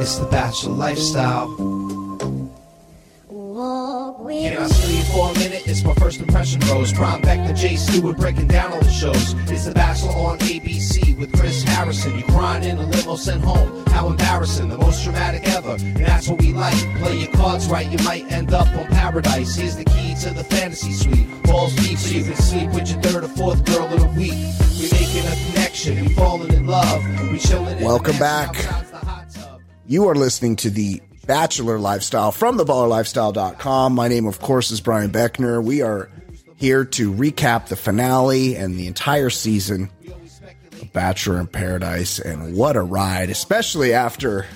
It's the Bachelor lifestyle. Can I for a minute? It's my first impression rose. Brian Beckner, Jay Stewart breaking down all the shows. It's the Bachelor on ABC with Chris Harrison. You crying in a limo sent home. How embarrassing, the most dramatic ever. And that's what we like. Play your cards right, you might end up on paradise. Here's the key to the fantasy suite. Balls deep so you can sleep with your third or fourth girl of the week. We making a connection, we falling in love. We chilling in Welcome the back. outside's the hot tub. You are listening to the Bachelor Lifestyle from theballerlifestyle.com. My name, of course, is Brian Beckner. We are here to recap the finale and the entire season of Bachelor in Paradise. And what a ride, especially after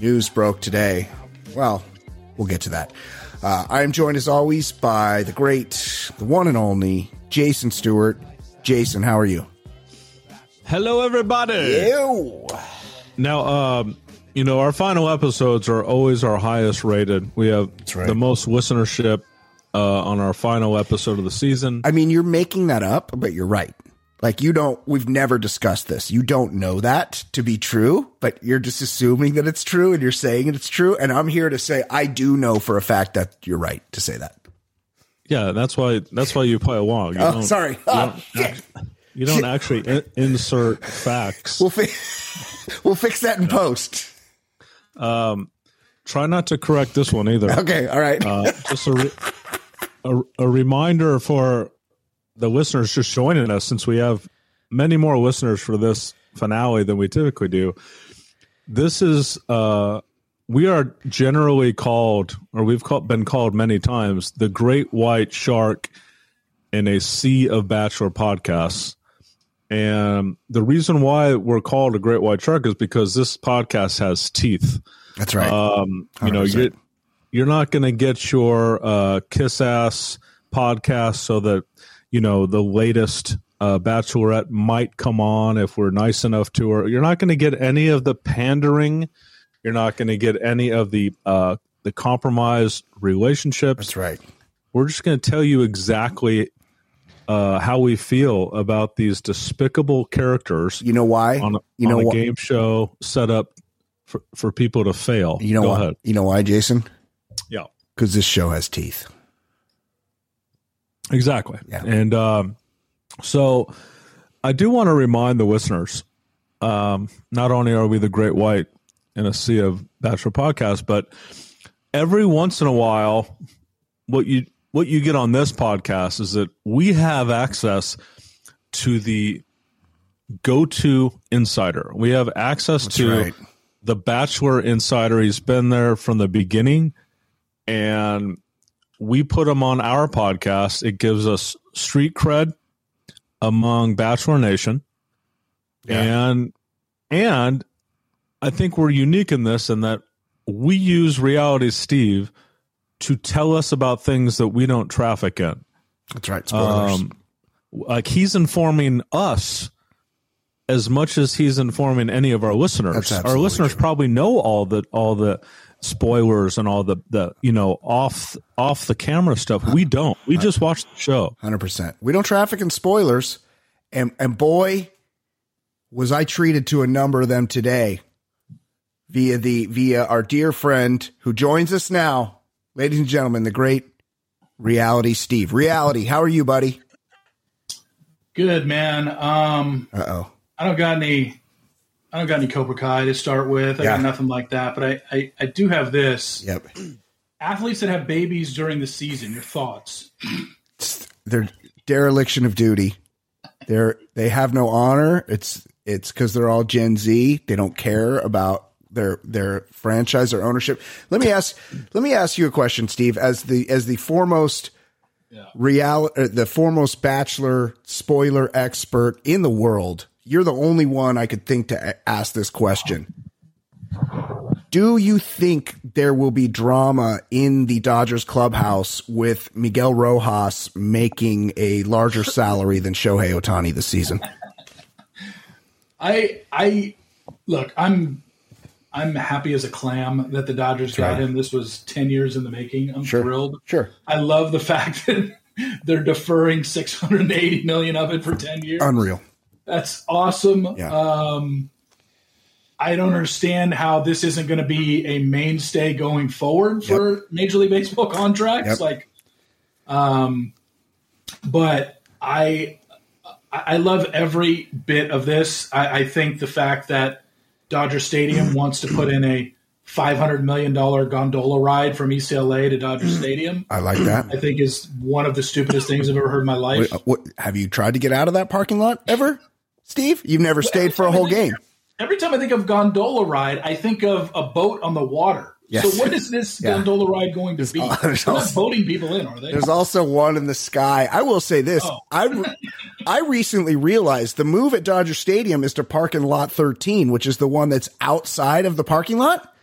news broke today. Well, we'll get to that. Uh, I am joined, as always, by the great, the one and only Jason Stewart. Jason, how are you? Hello, everybody. Ew. Now, um, you know, our final episodes are always our highest rated. We have right. the most listenership uh, on our final episode of the season. I mean, you're making that up, but you're right. Like you don't, we've never discussed this. You don't know that to be true, but you're just assuming that it's true and you're saying it's true. And I'm here to say, I do know for a fact that you're right to say that. yeah, that's why. That's why you play along. You Oh, don't- sorry. You Oh, don't, act- you don't actually in- insert facts. We'll, fi- we'll fix that in post. Try not to correct this one either. Okay. All right. Uh, just a, re- a a reminder for the listeners just joining us, since we have many more listeners for this finale than we typically do. This is uh, we are generally called, or we've called, been called many times, the Great White Shark in a sea of Bachelor podcasts. And the reason why we're called a Great White Shark is because this podcast has teeth. That's right. Um, you know, you're, you're not going to get your uh, kiss ass podcast so that, you know, the latest uh, bachelorette might come on if we're nice enough to her. You're not going to get any of the pandering. You're not going to get any of the uh, the compromised relationships. That's right. We're just going to tell you exactly uh, how we feel about these despicable characters You know why? on a, you know on a why? game show set up for, for people to fail. You know Go why? ahead. You know why, Jason? Yeah, Because this show has teeth. exactly. Yeah. And um, so I do want to remind the listeners um, not only are we the great white in a sea of bachelor podcasts, but every once in a while, what you what you get on this podcast is that we have access to the go-to insider. We have access to right. the Bachelor Insider. He's been there from the beginning, and we put him on our podcast. It gives us street cred among Bachelor Nation, and and I think we're unique in this in that we use Reality Steve to tell us about things that we don't traffic in. That's right. Spoilers. Um, like he's informing us as much as he's informing any of our listeners. Our listeners true. probably know all the all the spoilers and all the the you know off off the camera stuff. We don't. We just watch the show. Hundred percent. We don't traffic in spoilers, and and boy, was I treated to a number of them today via the via our dear friend who joins us now, ladies and gentlemen, the great Reality Steve. Reality, how are you, buddy? Good man. Um, Uh oh. I don't got any. I don't got any Cobra Kai to start with. I Yeah. got nothing like that. But I, I, I do have this. Yep. Athletes that have babies during the season. Your thoughts? They're dereliction of duty. They're they have no honor. It's it's because they're all Gen Z. They don't care about their their franchise or ownership. Let me ask let me ask you a question, Steve. As the as the foremost real uh, the foremost bachelor spoiler expert in the world, you're the only one I could think to ask this question. Do you think there will be drama in the Dodgers clubhouse with Miguel Rojas making a larger salary than Shohei Ohtani this season? I, I look. I'm, I'm happy as a clam that the Dodgers got him. This was ten years in the making. I'm Sure. thrilled. Sure. I love the fact that they're deferring 680 million of it for 10 years. Unreal. That's awesome. Yeah. Um, I don't understand how this isn't going to be a mainstay going forward for yep. Major League Baseball contracts. Yep. Like, um, but I I love every bit of this. I, I think the fact that Dodger Stadium wants to put in a five hundred million dollar gondola ride from ECLA to Dodger Stadium. I like that. I think is one of the stupidest things I've ever heard in my life. Wait, uh, what, have you tried to get out of that parking lot ever, Steve? You've never stayed for a whole game. Every time I think of gondola ride, I think of a boat on the water. Yes. So what is this yeah. gondola ride going to be? Uh, They're also, not boating people in, are they? There's also one in the sky. I will say this: oh. I I recently realized the move at Dodger Stadium is to park in Lot 13, which is the one that's outside of the parking lot.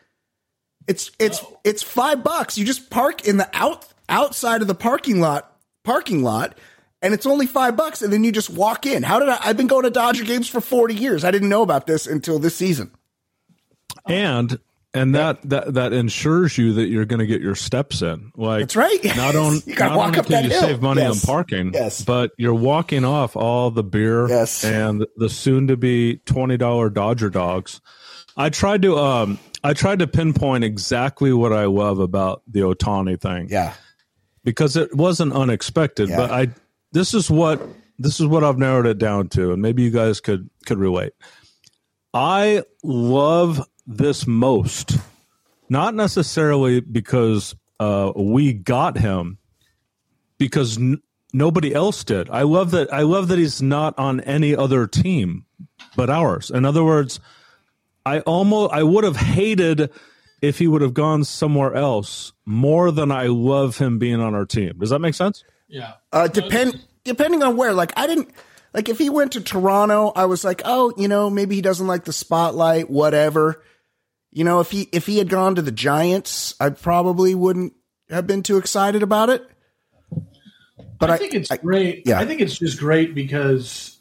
It's it's oh. it's five bucks. You just park in the out outside of the parking lot parking lot and it's only five bucks, and then you just walk in. How did I? I've been going to Dodger games for forty years. I didn't know about this until this season. And and that that that ensures you that you're going to get your steps in. Like that's right. Not on you got to walk up that you hill. save money yes. on parking, yes, but you're walking off all the beer, yes. and the soon to be twenty dollar Dodger dogs. I tried to um I tried to pinpoint exactly what I love about the Ohtani thing. Yeah, because it wasn't unexpected, yeah. but I this is what this is what I've narrowed it down to, and maybe you guys could could relate. I love this most, not necessarily because uh, we got him, because n- nobody else did. I love that. I love that he's not on any other team but ours. In other words, I almost I would have hated if he would have gone somewhere else more than I love him being on our team. Does that make sense? Yeah. Uh, depend depending on where. Like I didn't like if he went to Toronto, I was like, oh, you know, maybe he doesn't like the spotlight, whatever. You know, if he if he had gone to the Giants, I probably wouldn't have been too excited about it. But I, I think it's I, great. Yeah. I think it's just great because,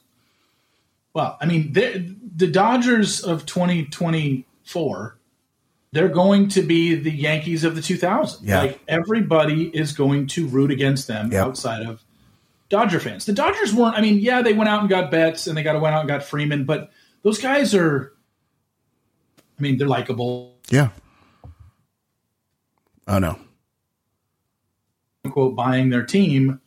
well, I mean, the Dodgers of 2024, they're going to be the Yankees of the 2000s. Yeah. Like everybody is going to root against them yep. outside of Dodger fans. The Dodgers weren't. I mean, yeah, they went out and got Betts and they got to went out and got Freeman, but those guys are I mean, they're likable. Yeah. Oh no. Quote buying their team,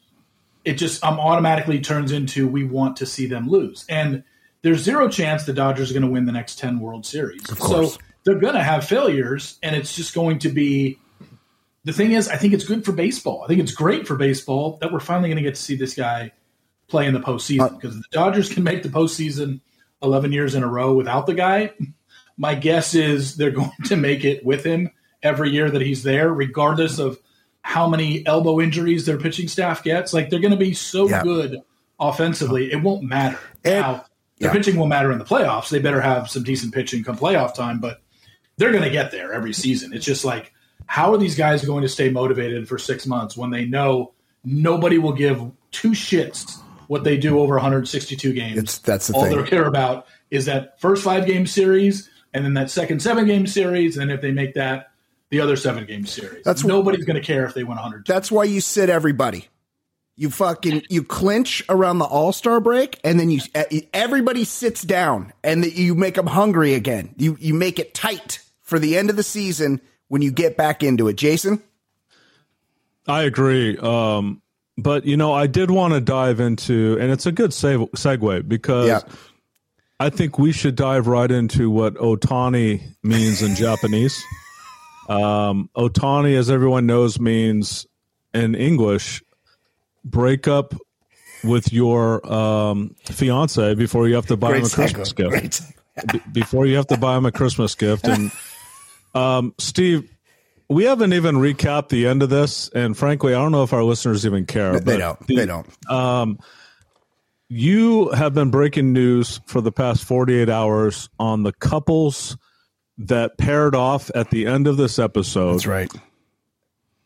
it just um, automatically turns into we want to see them lose, and there's zero chance the Dodgers are going to win the next ten World Series. Of course. So they're going to have failures, and it's just going to be. The thing is, I think it's good for baseball. I think it's great for baseball that we're finally going to get to see this guy play in the postseason because uh, the Dodgers can make the postseason 11 years in a row without the guy. My guess is they're going to make it with him every year that he's there, regardless of how many elbow injuries their pitching staff gets. Like they're going to be so yeah. good offensively, it won't matter. Now, their yeah. pitching will matter in the playoffs. They better have some decent pitching come playoff time, but they're going to get there every season. It's just like, how are these guys going to stay motivated for six months when they know nobody will give two shits what they do over 162 games? It's, that's the all thing. they care about is that first five game series and then that second seven game series, and if they make that the other seven game series, that's nobody's going to care if they win 100. That's why you sit everybody. You fucking you clinch around the All Star break, and then you everybody sits down, and you make them hungry again. You you make it tight for the end of the season when you get back into it. Jason, I agree. Um, but you know, I did want to dive into, and it's a good save, segue because. Yeah I think we should dive right into what Ohtani means in Japanese. Um, Ohtani, as everyone knows, means in English, break up with your um, fiance before you have to buy Great him a Christmas gift. B- before you have to buy him a Christmas gift. And um, Steve, we haven't even recapped the end of this, and frankly, I don't know if our listeners even care. They don't. The, they don't. Um, you have been breaking news for the past 48 hours on the couples that paired off at the end of this episode. That's right.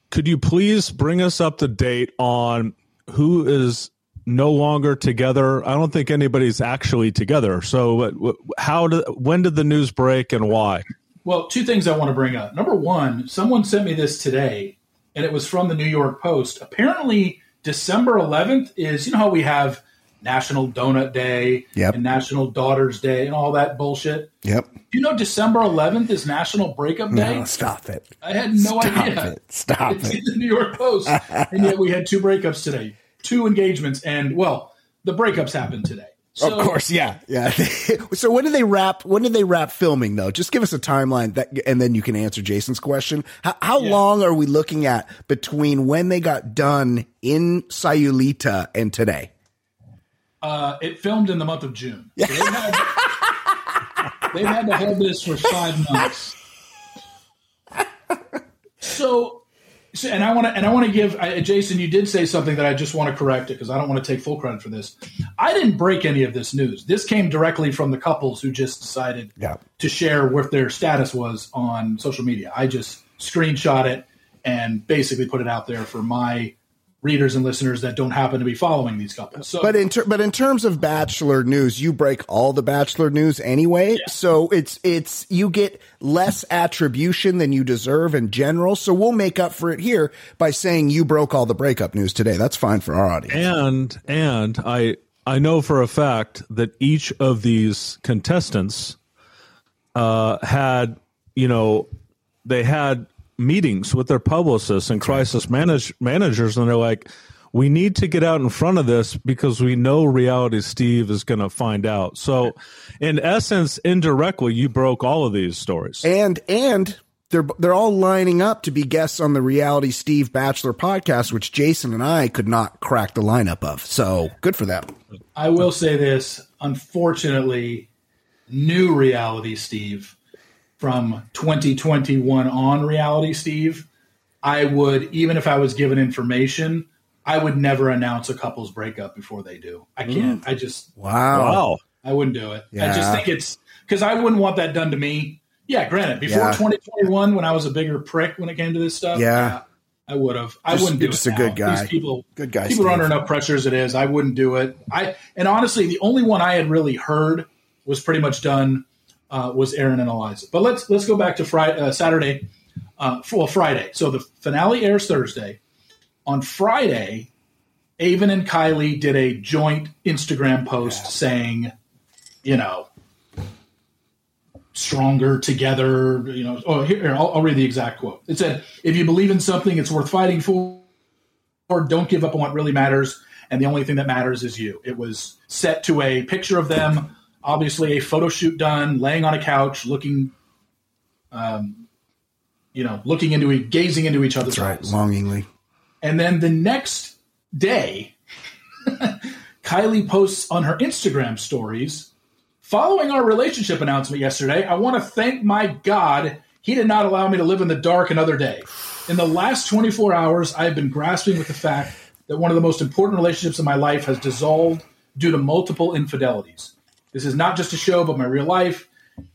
Could you please bring us up to date on who is no longer together? I don't think anybody's actually together. So, how did when did the news break and why? Well, two things I want to bring up. Number one, someone sent me this today, and it was from the New York Post. Apparently, December 11th is you know how we have National Donut Day Yep. and National Daughters Day and all that bullshit. Yep. You know December 11th is National Breakup Day? No, stop it. I had no Stop idea. it. Stop It's it. in the New York Post. and yet we had two breakups today, two engagements, and well, the breakups happened today. So, of course, yeah, yeah. so when did they wrap? When did they wrap filming though? Just give us a timeline that, and then you can answer Jason's question. How, how Yeah. long are we looking at between when they got done in Sayulita and today? Uh, it filmed in the month of June. So they've, had, they've had to hold this for five months. So, so and I want to and I want to give I, Jason. You did say something that I just want to correct it because I don't want to take full credit for this. I didn't break any of this news. This came directly from the couples who just decided Yeah. to share what their status was on social media. I just screenshot it and basically put it out there for my readers and listeners that don't happen to be following these couples. So, But in ter- but in terms of Bachelor news, you break all the Bachelor news anyway. So it's it's you get less attribution than you deserve in general. So we'll make up for it here by saying you broke all the breakup news today. That's fine for our audience. And and I I know for a fact that each of these contestants uh, had you know they had meetings with their publicists and crisis manage, managers, and they're like, we need to get out in front of this because we know reality Steve is going to find out. So, in essence, indirectly, you broke all of these stories. and and they're they're all lining up to be guests on the reality Steve Bachelor podcast, which Jason and I could not crack the lineup of. So good for them. I will say this. Unfortunately, new reality Steve from 2021 on reality Steve, I would, even if I was given information, I would never announce a couple's breakup before they do. I mm. can't. I just, Wow. wow. I wouldn't do it. I just think it's because I wouldn't want that done to me. Yeah, granted, before Yeah. 2021, when I was a bigger prick when it came to this stuff, Yeah. I would have. I Just- wouldn't do you're it. just a now. good guy. These people, Good guy, People are under enough pressure as it is. I wouldn't do it. I and honestly, the only one I had really heard was pretty much done uh, was Aaron and Eliza. But let's let's go back to Friday, uh, Saturday, uh, well Friday. So the finale airs Thursday. On Friday, Aven and Kylie did a joint Instagram post saying, you know, stronger together. You know, oh here, here, I'll, I'll read the exact quote. It said, "If you believe in something, it's worth fighting for. Or don't give up on what really matters, and the only thing that matters is you." It was set to a picture of them, obviously a photo shoot done, laying on a couch, looking, um, you know, looking into e- gazing into each other's That's right. eyes. Longingly. And then the next day, Kylie posts on her Instagram stories following our relationship announcement yesterday. I want to thank my God he did not allow me to live in the dark another day. In the last 24 hours, I have been grasping with the fact that one of the most important relationships in my life has dissolved due to multiple infidelities. This is not just a show, but my real life.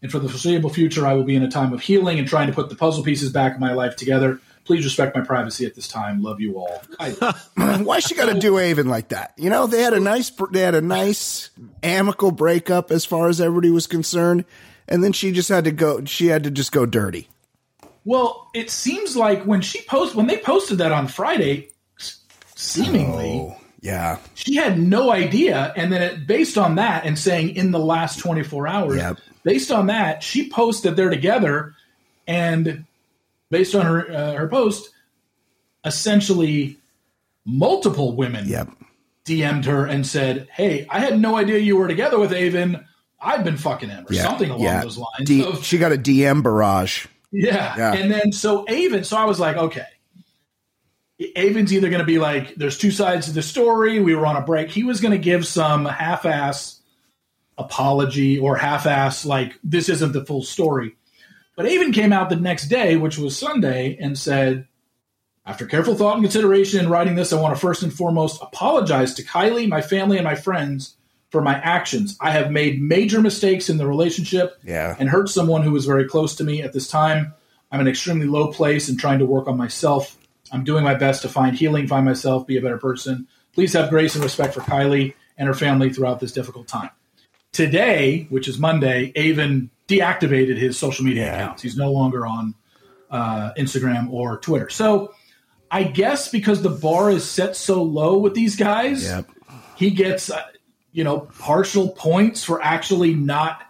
And for the foreseeable future, I will be in a time of healing and trying to put the puzzle pieces back in my life together. Please respect my privacy at this time. Love you all. Why she got to do Aven like that? You know, they had a nice, they had a nice amicable breakup as far as everybody was concerned, and then she just had to go. She had to just go dirty. Well, it seems like when she post when they posted that on Friday, seemingly Oh, yeah, she had no idea, and then it, based on that and saying in the last twenty four hours, Yep. based on that, she posted they're together, and based on her uh, her post, essentially multiple women yep. DM'd her and said, "Hey, I had no idea you were together with Aven. I've been fucking him, or Yeah, something along yeah. those lines." D- of- she got a DM barrage. yeah. Yeah. And then so Aven, so I was like, okay. Aven's either going to be like, there's two sides to the story. We were on a break. He was going to give some half ass apology or half ass, like, this isn't the full story. But Aven came out the next day, which was Sunday, and said, after careful thought and consideration in writing this, I want to first and foremost apologize to Kylie, my family, and my friends for my actions. I have made major mistakes in the relationship Yeah. and hurt someone who was very close to me at this time. I'm in an extremely low place and trying to work on myself. I'm doing my best to find healing, find myself, be a better person. Please have grace and respect for Kylie and her family throughout this difficult time. Today, which is Monday, Aven deactivated his social media Yeah. accounts. He's no longer on uh, Instagram or Twitter. So I guess because the bar is set so low with these guys, Yep. he gets uh, you know, partial points for actually not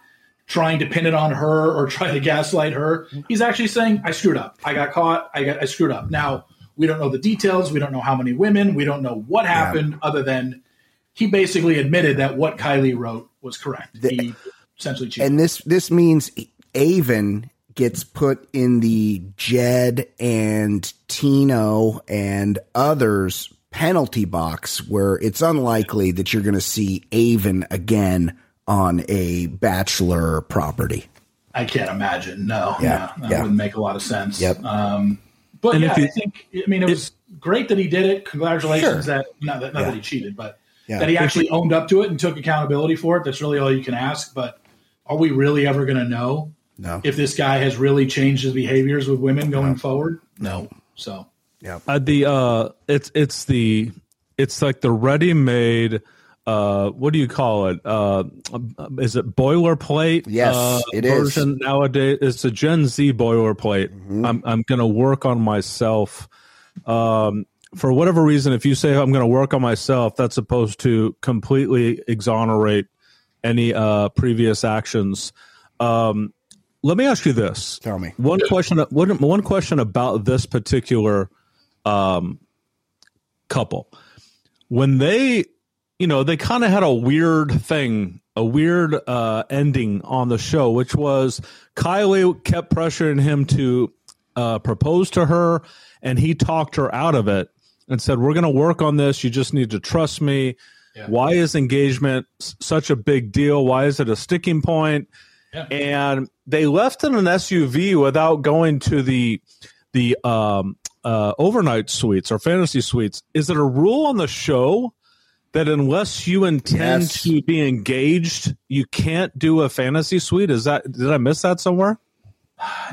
trying to pin it on her or try to gaslight her. He's actually saying, I screwed up. I got caught. I got I screwed up. Now, we don't know the details. We don't know how many women. We don't know what happened other than he basically admitted that what Kylie wrote was correct. he essentially cheated. And this this means Aven gets put in the Jed and Tino and others penalty box where it's unlikely that you're going to see Aven again on a bachelor property. I can't imagine. No, Yeah, no, that yeah. wouldn't make a lot of sense. Yep. Um, but And yeah, if you- I think. I mean, it was great that he did it. Congratulations Sure. that not that not Yeah. that he cheated, but Yeah. that he actually owned up to it and took accountability for it. That's really all you can ask. But are we really ever going to know No. if this guy has really changed his behaviors with women going forward? No. So yeah, Uh, the uh, it's it's the it's like the ready-made. Uh, what do you call it? Uh, is it boilerplate? Yes, uh, it is. version nowadays. It's a Gen Z boilerplate. Mm-hmm. I'm I'm gonna work on myself. Um, for whatever reason, if you say I'm gonna work on myself, that's supposed to completely exonerate any uh previous actions. Um, let me ask you this. Tell me. One question. One, one question about this particular um, couple. When they, you know, they kind of had a weird thing, a weird uh, ending on the show, which was Kylie kept pressuring him to uh, propose to her, and he talked her out of it and said, "We're going to work on this. You just need to trust me." Why is engagement s- such a big deal? Why is it a sticking point? and they left in an SUV without going to the the um, uh, overnight suites or fantasy suites. Is it a rule on the show that unless you intend Yes. to be engaged, you can't do a fantasy suite? Is that did I miss that somewhere?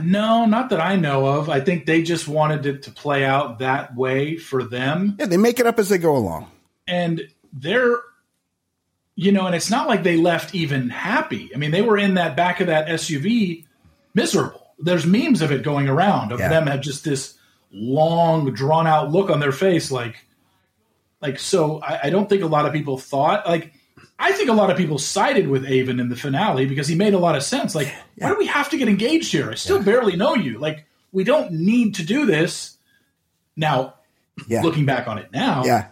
no, not that I know of. I think they just wanted it to play out that way for them. Yeah, they make it up as they go along. and they're you know and it's not like they left even happy i mean they were in that back of that suv miserable there's memes of it going around of Yeah. them have just this long drawn out look on their face like like so I, I don't think a lot of people thought like i think a lot of people sided with aven in the finale because he made a lot of sense like why do we have to get engaged here i still barely know you like we don't need to do this now Yeah. looking back on it now Yeah.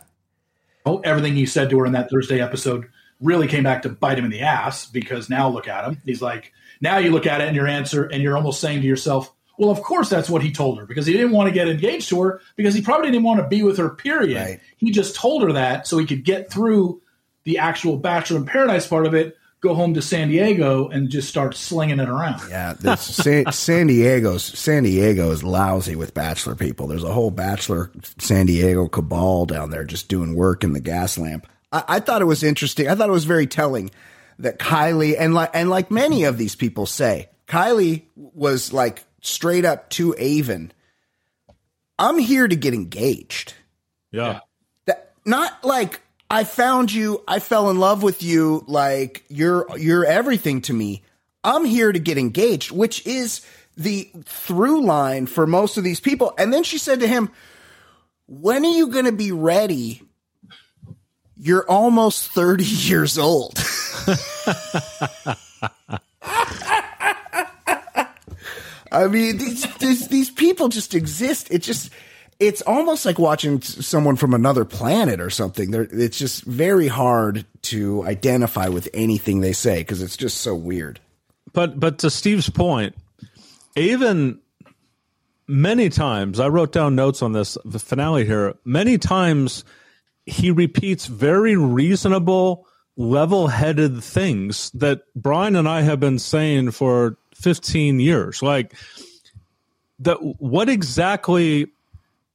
Oh, everything he said to her in that Thursday episode really came back to bite him in the ass because now look at him. He's like, now you look at it and your answer, and you're almost saying to yourself, well, of course that's what he told her because he didn't want to get engaged to her because he probably didn't want to be with her, period. Right. He just told her that so he could get through the actual Bachelor in Paradise part of it, go home to San Diego and just start slinging it around. Yeah, this San, San Diego's San Diego is lousy with bachelor people. There's a whole bachelor San Diego cabal down there just doing work in the gas lamp. I, I thought it was interesting. I thought it was very telling that Kylie and like and like many of these people say, Kylie was like straight up to Aven. I'm here to get engaged. Yeah. That not like I found you, I fell in love with you, like you're you're everything to me. I'm here to get engaged, which is the through line for most of these people. And then she said to him, "When are you going to be ready? You're almost 30 years old." I mean, these, these these people just exist. It just it's almost like watching someone from another planet or something. They're, it's just very hard to identify with anything they say because it's just so weird. But but to Steve's point, even many times I wrote down notes on this the finale here. Many times he repeats very reasonable, level-headed things that Brian and I have been saying for 15 years. Like that what exactly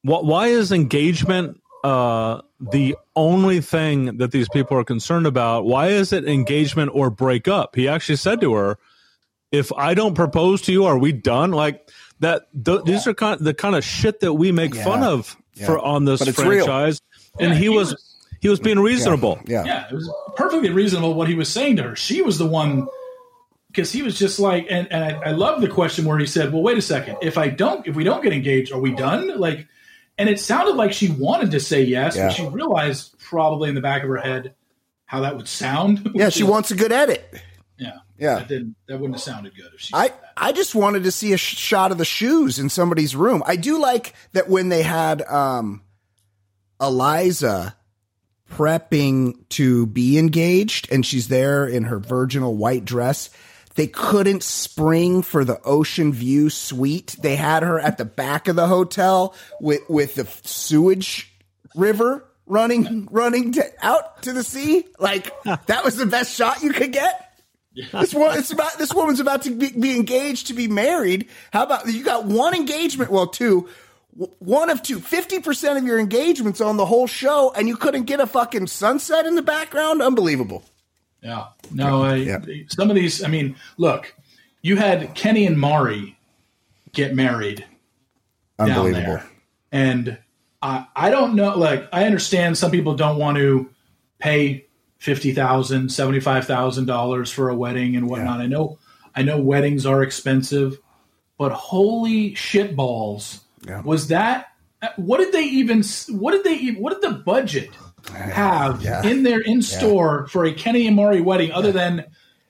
what why is engagement uh the only thing that these people are concerned about? Why is it engagement or break up? He actually said to her, if I don't propose to you, are we done? Like that. Th- These are kind the kind of shit that we make Yeah. fun of for on this But it's real. franchise. And Yeah, he, he was, was- he was being reasonable. Yeah. Yeah, it was perfectly reasonable what he was saying to her. She was the one because he was just like, and, and I, I love the question where he said, "Well, wait a second. If I don't, if we don't get engaged, are we done?" Like, and it sounded like she wanted to say yes, Yeah. but she realized probably in the back of her head how that would sound. Yeah, she wants a good edit. Yeah, Yeah. That didn't. That wouldn't have sounded good if she. I. I just wanted to see a sh- shot of the shoes in somebody's room. I do like that when they had um, Eliza prepping to be engaged and she's there in her virginal white dress. They couldn't spring for the ocean view suite. They had her at the back of the hotel with, with the sewage river running running to, out to the sea. Like that was the best shot you could get. This one, it's about this woman's about to be, be engaged to be married. How about you got one engagement? Well, two, one of two. Fifty percent of your engagements on the whole show, and you couldn't get a fucking sunset in the background. Unbelievable. Yeah. No, I, Yeah. some of these, I mean, look, you had Kenny and Mari get married down Unbelievable. there. And I, I don't know, like, I understand some people don't want to pay $50,000, $75,000 for a wedding and whatnot. I know, I know weddings are expensive, but holy shit balls. Yeah. Was that, what did they even, what did they, even- what did the budget have Yeah. in there in store for a Kenny and Mari wedding other than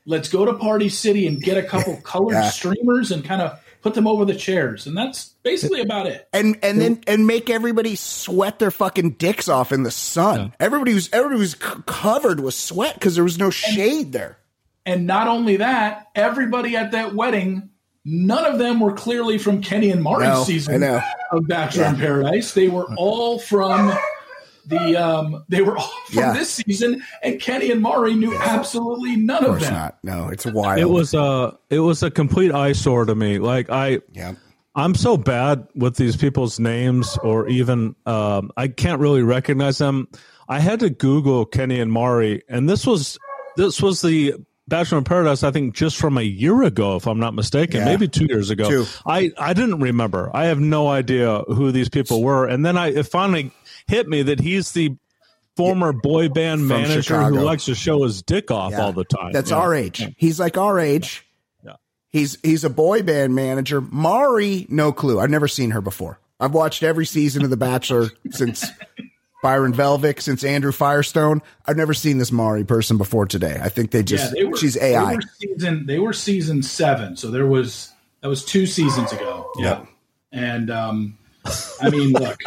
let's go to Party City and get a couple colored Yeah. streamers and kind of put them over the chairs, and that's basically about it. And and then and make everybody sweat their fucking dicks off in the sun. Everybody was everybody was c- covered with sweat because there was no shade there. And not only that, everybody at that wedding, none of them were clearly from Kenny and Mari's No, season of Bachelor in Paradise. They were all from the um they were all from Yeah. this season, and Kenny and Mari knew absolutely none Of of, them. not. No, it's wild. It was a it was a complete eyesore to me. Like I yeah. I'm so bad with these people's names, or even um, I can't really recognize them. I had to Google Kenny and Mari, and this was this was the Bachelor in Paradise. I think just from a year ago, if I'm not mistaken, Yeah. maybe two years ago. Two. I I didn't remember. I have no idea who these people were, and then I it finally hit me that he's the former boy band manager Chicago. who likes to show his dick off Yeah. all the time. That's Yeah. our age. He's like our age. Yeah. He's he's a boy band manager. Mari, no clue. I've never seen her before. I've watched every season of The Bachelor since Byron Velvick, since Andrew Firestone. I've never seen this Mari person before today. I think they just they were. she's They AI. were season. They were season seven, so there was that was two seasons ago. Yeah. and um, I mean, look,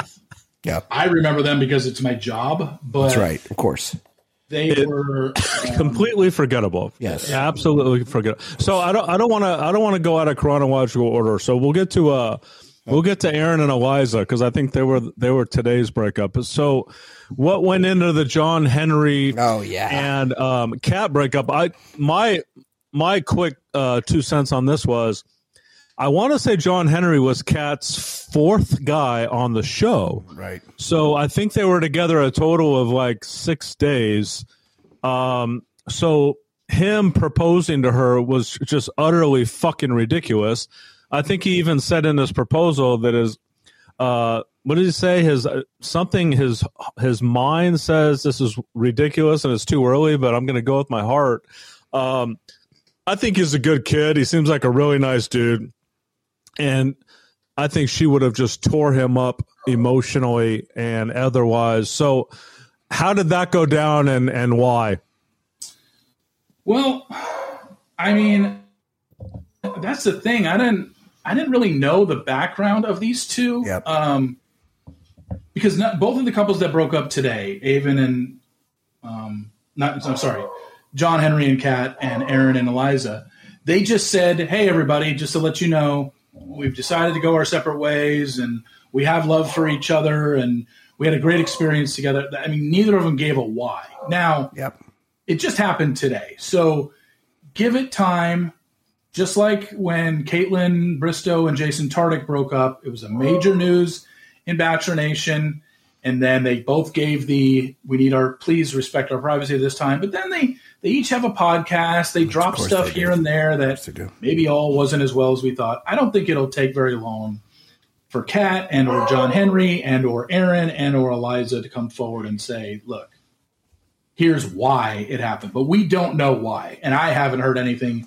Yeah. I remember them because it's my job, but That's right. Of course. they were. completely forgettable. Yes. absolutely forgettable. So I don't. I don't want to. I don't want to go out of chronological order. So we'll get to. Uh, we'll get to Aaron and Eliza because I think they were they were today's breakup. So what went into the John Henry Oh yeah. and um, Kat breakup? I my my quick uh, two cents on this was. I want to say John Henry was Kat's fourth guy on the show. right. So I think they were together a total of like six days. Um, so him proposing to her was just utterly fucking ridiculous. I think he even said in his proposal that his, uh, what did he say? His uh, something his his mind says this is ridiculous and it's too early, but I'm going to go with my heart. Um, I think he's a good kid. He seems like a really nice dude, and I think she would have just tore him up emotionally and otherwise. So, how did that go down, and and why? Well, I mean, that's the thing. I didn't. I didn't really know the background of these two. Yep. Um, because not, both of the couples that broke up today, Aven and um, not. I'm sorry, John Henry and Kat, and Aaron and Eliza, they just said, "Hey, everybody, just to let you know, we've decided to go our separate ways, and we have love for each other, and we had a great experience together." I mean, neither of them gave a why. Now, Yep. it just happened today. So give it time. Just like when Kaitlyn Bristowe and Jason Tartick broke up, it was a major news in Bachelor Nation. And then they both gave the we need our please respect our privacy this time. But then they they each have a podcast. They drop stuff they here and there that maybe all wasn't as well as we thought. I don't think it'll take very long for Kat and or John Henry and or Aaron and or Eliza to come forward and say, look, here's why it happened. But we don't know why. And I haven't heard anything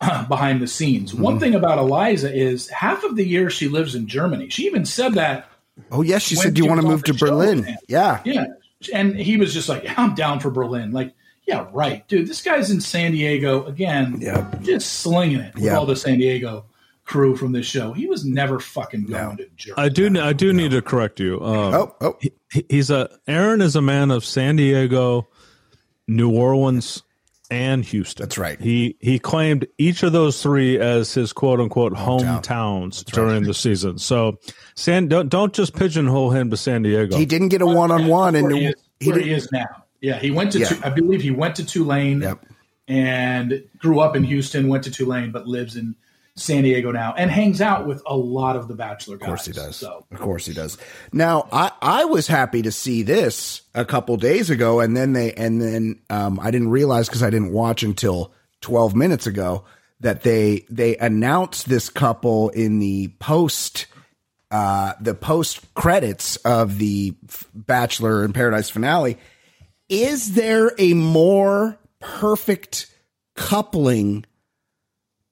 behind the scenes. Mm-hmm. One thing about Eliza is half of the year she lives in Germany. She even said that. Oh yes, she said, "Do you want to move to Berlin?" Yeah. Yeah. And he was just like, yeah, I'm down for Berlin. Like Yeah, right, dude. This guy's in San Diego again. Yeah. just slinging it with Yeah. all the San Diego crew from this show. He was never fucking going to jerk. I do. I do need to correct you. Um, Oh, oh, he- he's a Aaron is a man of San Diego, New Orleans, and Houston. That's right. He he claimed each of those three as his quote unquote Hometown. hometowns during the season. So San don't don't just pigeonhole him to San Diego. he didn't get a one on one, and where, he is, he where he didn't- is now. Yeah, he went to. Yeah. I believe he went to Tulane Yep. and grew up in Houston. Went to Tulane, but lives in San Diego now and hangs out with a lot of the Bachelor guys. Of course he does. So Of course he does. Now, I, I was happy to see this a couple days ago, and then they and then um, I didn't realize because I didn't watch until twelve minutes ago that they they announced this couple in the post uh, the post credits of the Bachelor in Paradise finale. Is there a more perfect coupling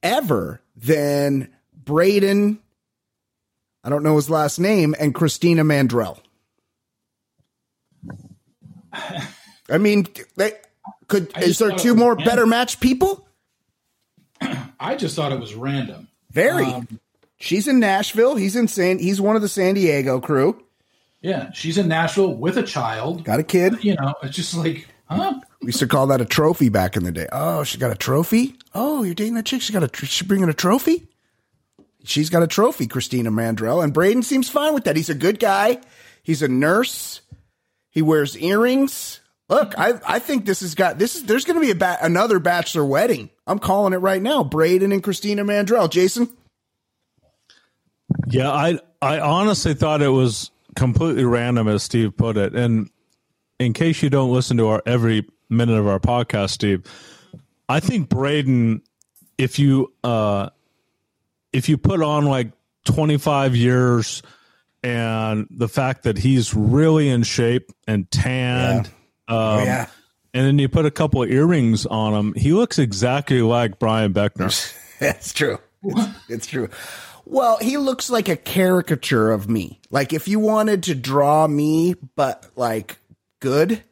ever than Brayden? I don't know his last name, and Christina Mandrell. I mean, they could. I Is there two more random. better matched people? I just thought it was random. Very. Um, She's in Nashville. He's in San. He's one of the San Diego crew. Yeah, she's in Nashville with a child. Got a kid. You know, it's just like, huh? We used to call that a trophy back in the day. Oh, she got a trophy. Oh, you're dating that chick. She got a. tr- She bringing a trophy. She's got a trophy, Christina Mandrell, and Brayden seems fine with that. He's a good guy. He's a nurse. He wears earrings. Look, I I think this has got this is there's going to be a ba- another bachelor wedding. I'm calling it right now. Brayden and Christina Mandrell. Jason, Yeah, I I honestly thought it was completely random, as Steve put it. And in case you don't listen to our every minute of our podcast, Steve, I think Brayden, if you uh, if you put on like twenty five years and the fact that he's really in shape and tanned, um, yeah. and then you put a couple of earrings on him, he looks exactly like Brian Beckner. That's true. It's, it's true. Well, he looks like a caricature of me. Like if you wanted to draw me, but like good,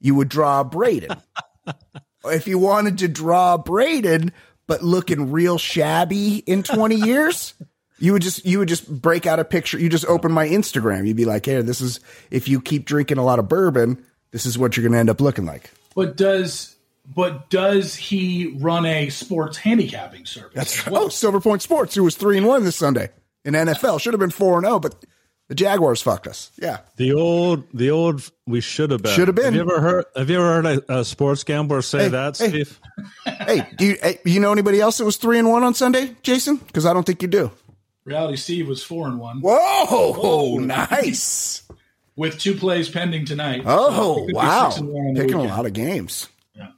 you would draw Brayden. if you wanted to draw Brayden, but looking real shabby in 20 years, you would just you would just break out a picture. You just open my Instagram. You'd be like, "Hey, this is if you keep drinking a lot of bourbon, this is what you're going to end up looking like." But does but does he run a sports handicapping service? That's right. well? Oh, Silver Point Sports, who was three and one this Sunday in NFL, should have been four and zero, but the Jaguars fucked us. Yeah, The old, the old, we should have been. Should have been. Have you ever heard? Have you ever heard a, a sports gambler say Hey, that, hey. Steve? hey, do you hey, you know anybody else that was three and one on Sunday, Jason? Because I don't think you do. Reality Steve was four and one Whoa, Whoa. nice. with two plays pending tonight. Oh So he could be wow, six and one on the picking a weekend. lot of games.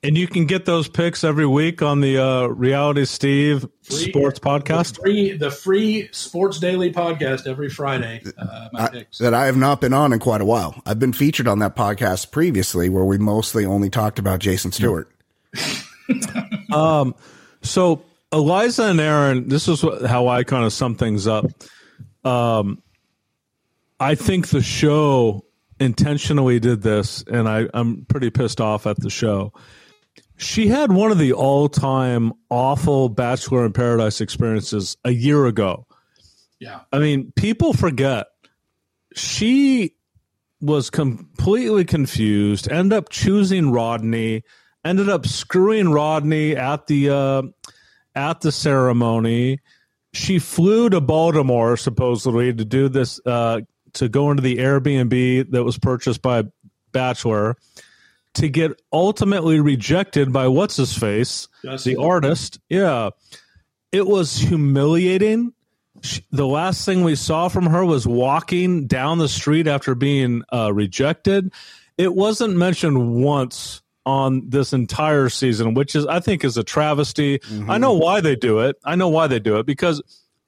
And you can get those picks every week on the uh, Reality Steve Free- Sports The Podcast. free, the free Sports Daily podcast every Friday. Uh, my I- picks. that I have not been on in quite a while. I've been featured on that podcast previously, where we mostly only talked about Jason Stewart. um, So Eliza and Aaron, this is what, how I kind of sum things up. Um, I think the show intentionally did this, and I, I'm pretty pissed off at the show. She had one of the all-time awful Bachelor in Paradise experiences a year ago. yeah. I mean, people forget she was completely confused, ended up choosing Rodney, ended up screwing Rodney at the uh, at the ceremony. She flew to Baltimore supposedly to do this uh, to go into the Airbnb that was purchased by Bachelor to get ultimately rejected by what's his face, the artist. Yeah, it was humiliating she- the last thing we saw from her was walking down the street after being uh, rejected. It wasn't mentioned once on this entire season, which is I think is a travesty. I know why they do it. I know why they do it because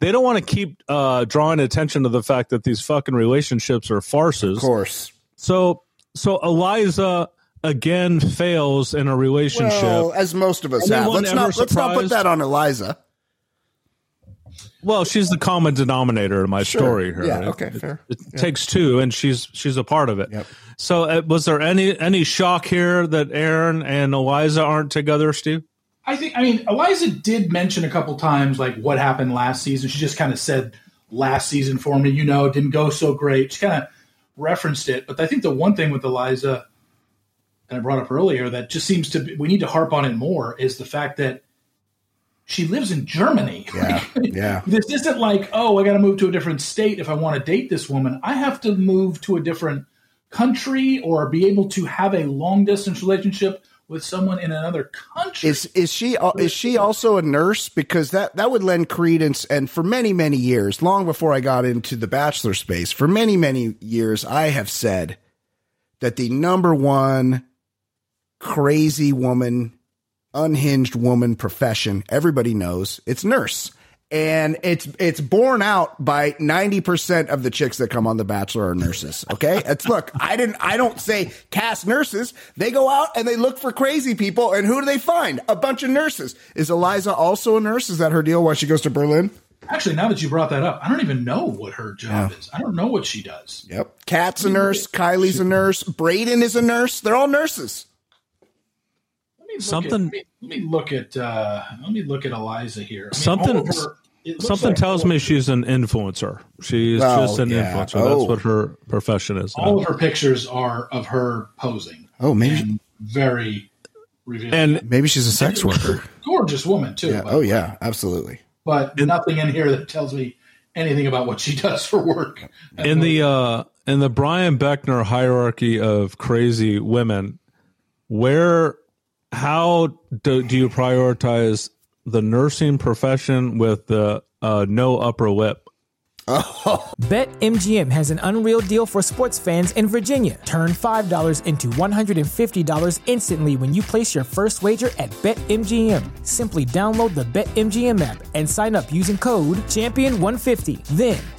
they don't want to keep uh, drawing attention to the fact that these fucking relationships are farces. Of course. So so Eliza again fails in a relationship. Well, as most of us have. Let's not let's not put that on Eliza. well, she's the common denominator in my story here. Yeah, It- okay, it, fair. It takes two, and she's she's a part of it. Yep. So, uh, was there any any shock here that Aaron and Eliza aren't together, Steve? I think. I mean, Eliza did mention a couple times like what happened last season. She just kind of said last season for me. You know, didn't go so great. She kind of referenced it, but I think the one thing with Eliza that I brought up earlier that just seems to be, we need to harp on it more is the fact that she lives in Germany. Yeah, yeah. This isn't like, oh, I got to move to a different state if I want to date this woman. I have to move to a different country or be able to have a long distance relationship with someone in another country. Is is she is she also a nurse? Because that that would lend credence. And for many many years, long before I got into the bachelor space, for many many years, I have said that the number one crazy woman, unhinged woman profession everybody knows it's nurse. And it's it's borne out by ninety percent of the chicks that come on The Bachelor are nurses. Okay, it's look. I didn't. I don't say cast nurses. They go out and they look for crazy people. And who do they find? A bunch of nurses. Is Eliza also a nurse? Is that her deal? Why she goes to Berlin? Actually, now that you brought that up, I don't even know what her job is. I don't know what she does. Yep. Kat's a nurse. Kylie's a nurse. Brayden is a nurse. They're all nurses. Let me look Something- At, let, me, let me look at. Uh, let me look at Eliza here. I mean, Something- all of her- it looks Something like tells me she's an influencer. She's Oh, just an yeah. influencer. Oh. That's what her profession is. now. All of her pictures are of her posing. Oh, maybe very revealing. and maybe she's a sex worker. gorgeous woman too. Yeah. Oh yeah. Absolutely. but nothing in here that tells me anything about what she does for work. in the uh in the Brian Beckner hierarchy of crazy women, where how do, do you prioritize the nursing profession with the uh, no upper lip? BetMGM has an unreal deal for sports fans in Virginia. Turn $5 into $150 instantly when you place your first wager at BetMGM. Simply download the BetMGM app and sign up using code Champion150. Then,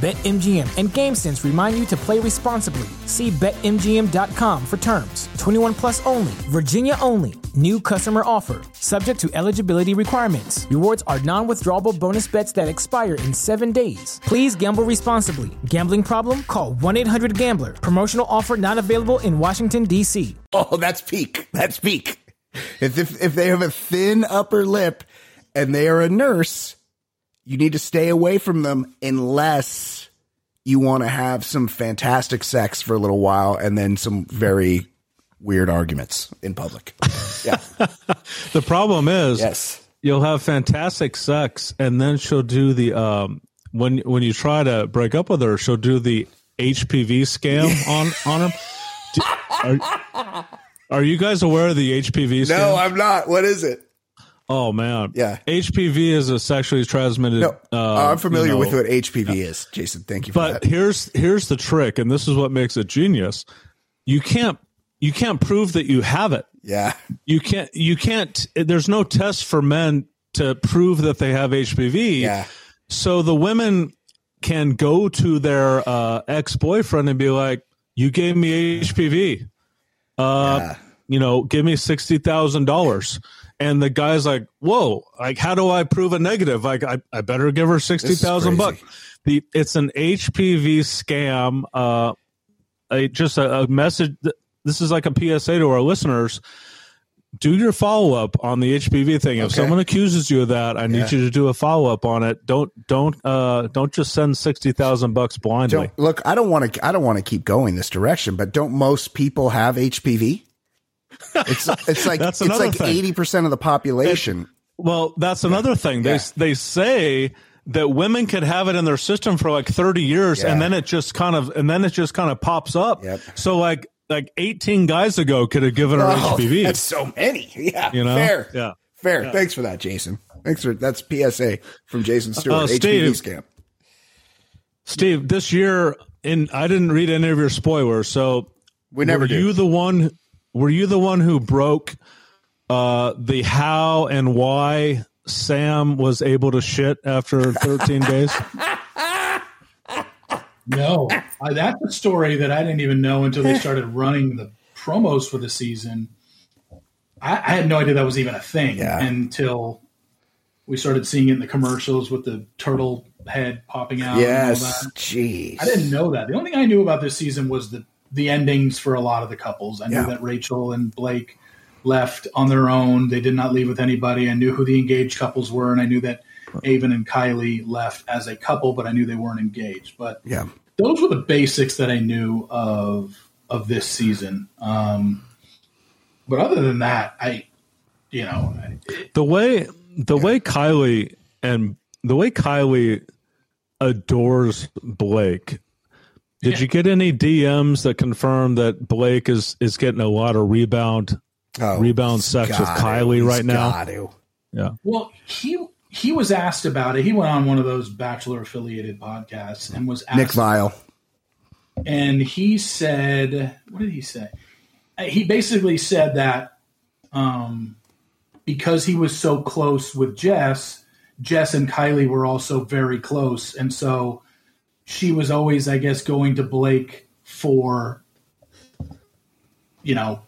BetMGM and GameSense remind you to play responsibly. See BetMGM.com for terms. 21 plus only, Virginia only. New customer offer. Subject to eligibility requirements. Rewards are non withdrawable bonus bets that expire in seven days. Please gamble responsibly. Gambling problem? Call 1 800 Gambler. Promotional offer not available in Washington, D.C. Oh, that's peak. That's peak. If, if if they have a thin upper lip and they are a nurse, you need to stay away from them unless you want to have some fantastic sex for a little while and then some very weird arguments in public. Yeah. The problem is, yes. you'll have fantastic sex, and then she'll do the um when when you try to break up with her, she'll do the HPV scam on on him. Do- are, are you guys aware of the HPV scam? No, I'm not. What is it? Oh man, Yeah. HPV is a sexually transmitted. No, uh, I'm familiar you know, with what HPV is. Jason, thank you for But that. here's here's the trick, and this is what makes it genius. You can't you can't prove that you have it. Yeah. You can't you can't. There's no test for men to prove that they have HPV. Yeah. So the women can go to their uh, ex boyfriend and be like, "You gave me HPV. Uh, Yeah. You know, give me sixty thousand dollars." And the guy's like, "Whoa! Like, how do I prove a negative? Like, I, I better give her sixty thousand bucks." The it's an HPV scam. Uh, a, just a, a message. This is like a PSA to our listeners. Do your follow up on the HPV thing. If Okay. someone accuses you of that, I need Yeah. you to do a follow up on it. Don't don't uh don't just send sixty thousand bucks blindly. Don't, look, I don't want to. I don't want to keep going this direction, but don't most people have HPV? It's it's like it's like eighty percent of the population. Well, that's another thing. They Yeah. they say that women could have it in their system for like 30 years and then it just kind of and then it just kind of pops up. Yep. So like like 18 guys ago could have given her Oh, HPV. That's so many. Yeah, You know? fair. Yeah. fair. Thanks for that, Jason. Thanks for that's PSA from Jason Stewart. Uh, HPV Steve. scam. Steve, this year and I didn't read any of your spoilers. So We never were do. you the one? Were you the one who broke uh, the how and why Sam was able to shit after 13 days? No, uh, that's a story that I didn't even know until they started running the promos for the season. I, I had no idea that was even a thing Yeah. until we started seeing it in the commercials with the turtle head popping out. and all Yes. that. Jeez. I didn't know that. The only thing I knew about this season was the the endings for a lot of the couples. I knew Yeah. that Rachel and Blake left on their own. They did not leave with anybody. I knew who the engaged couples were, and I knew that Aven and Kylie left as a couple, but I knew they weren't engaged. But Yeah. those were the basics that I knew of of this season. Um, but other than that, I, you know, I- The way the way Kylie and the way Kylie adores Blake. Did Yeah. you get any DMs that confirm that Blake is is getting a lot of rebound Oh, rebound sex with gotta. Kylie He's right now? gotta. Yeah. well, he he was asked about it. He went on one of those Bachelor affiliated podcasts and was asked Nick Viall. and he said, "What did he say?" He basically said that um, because he was so close with Jess, Jess and Kylie were also very close, and so she was always, I guess, going to Blake for, you know,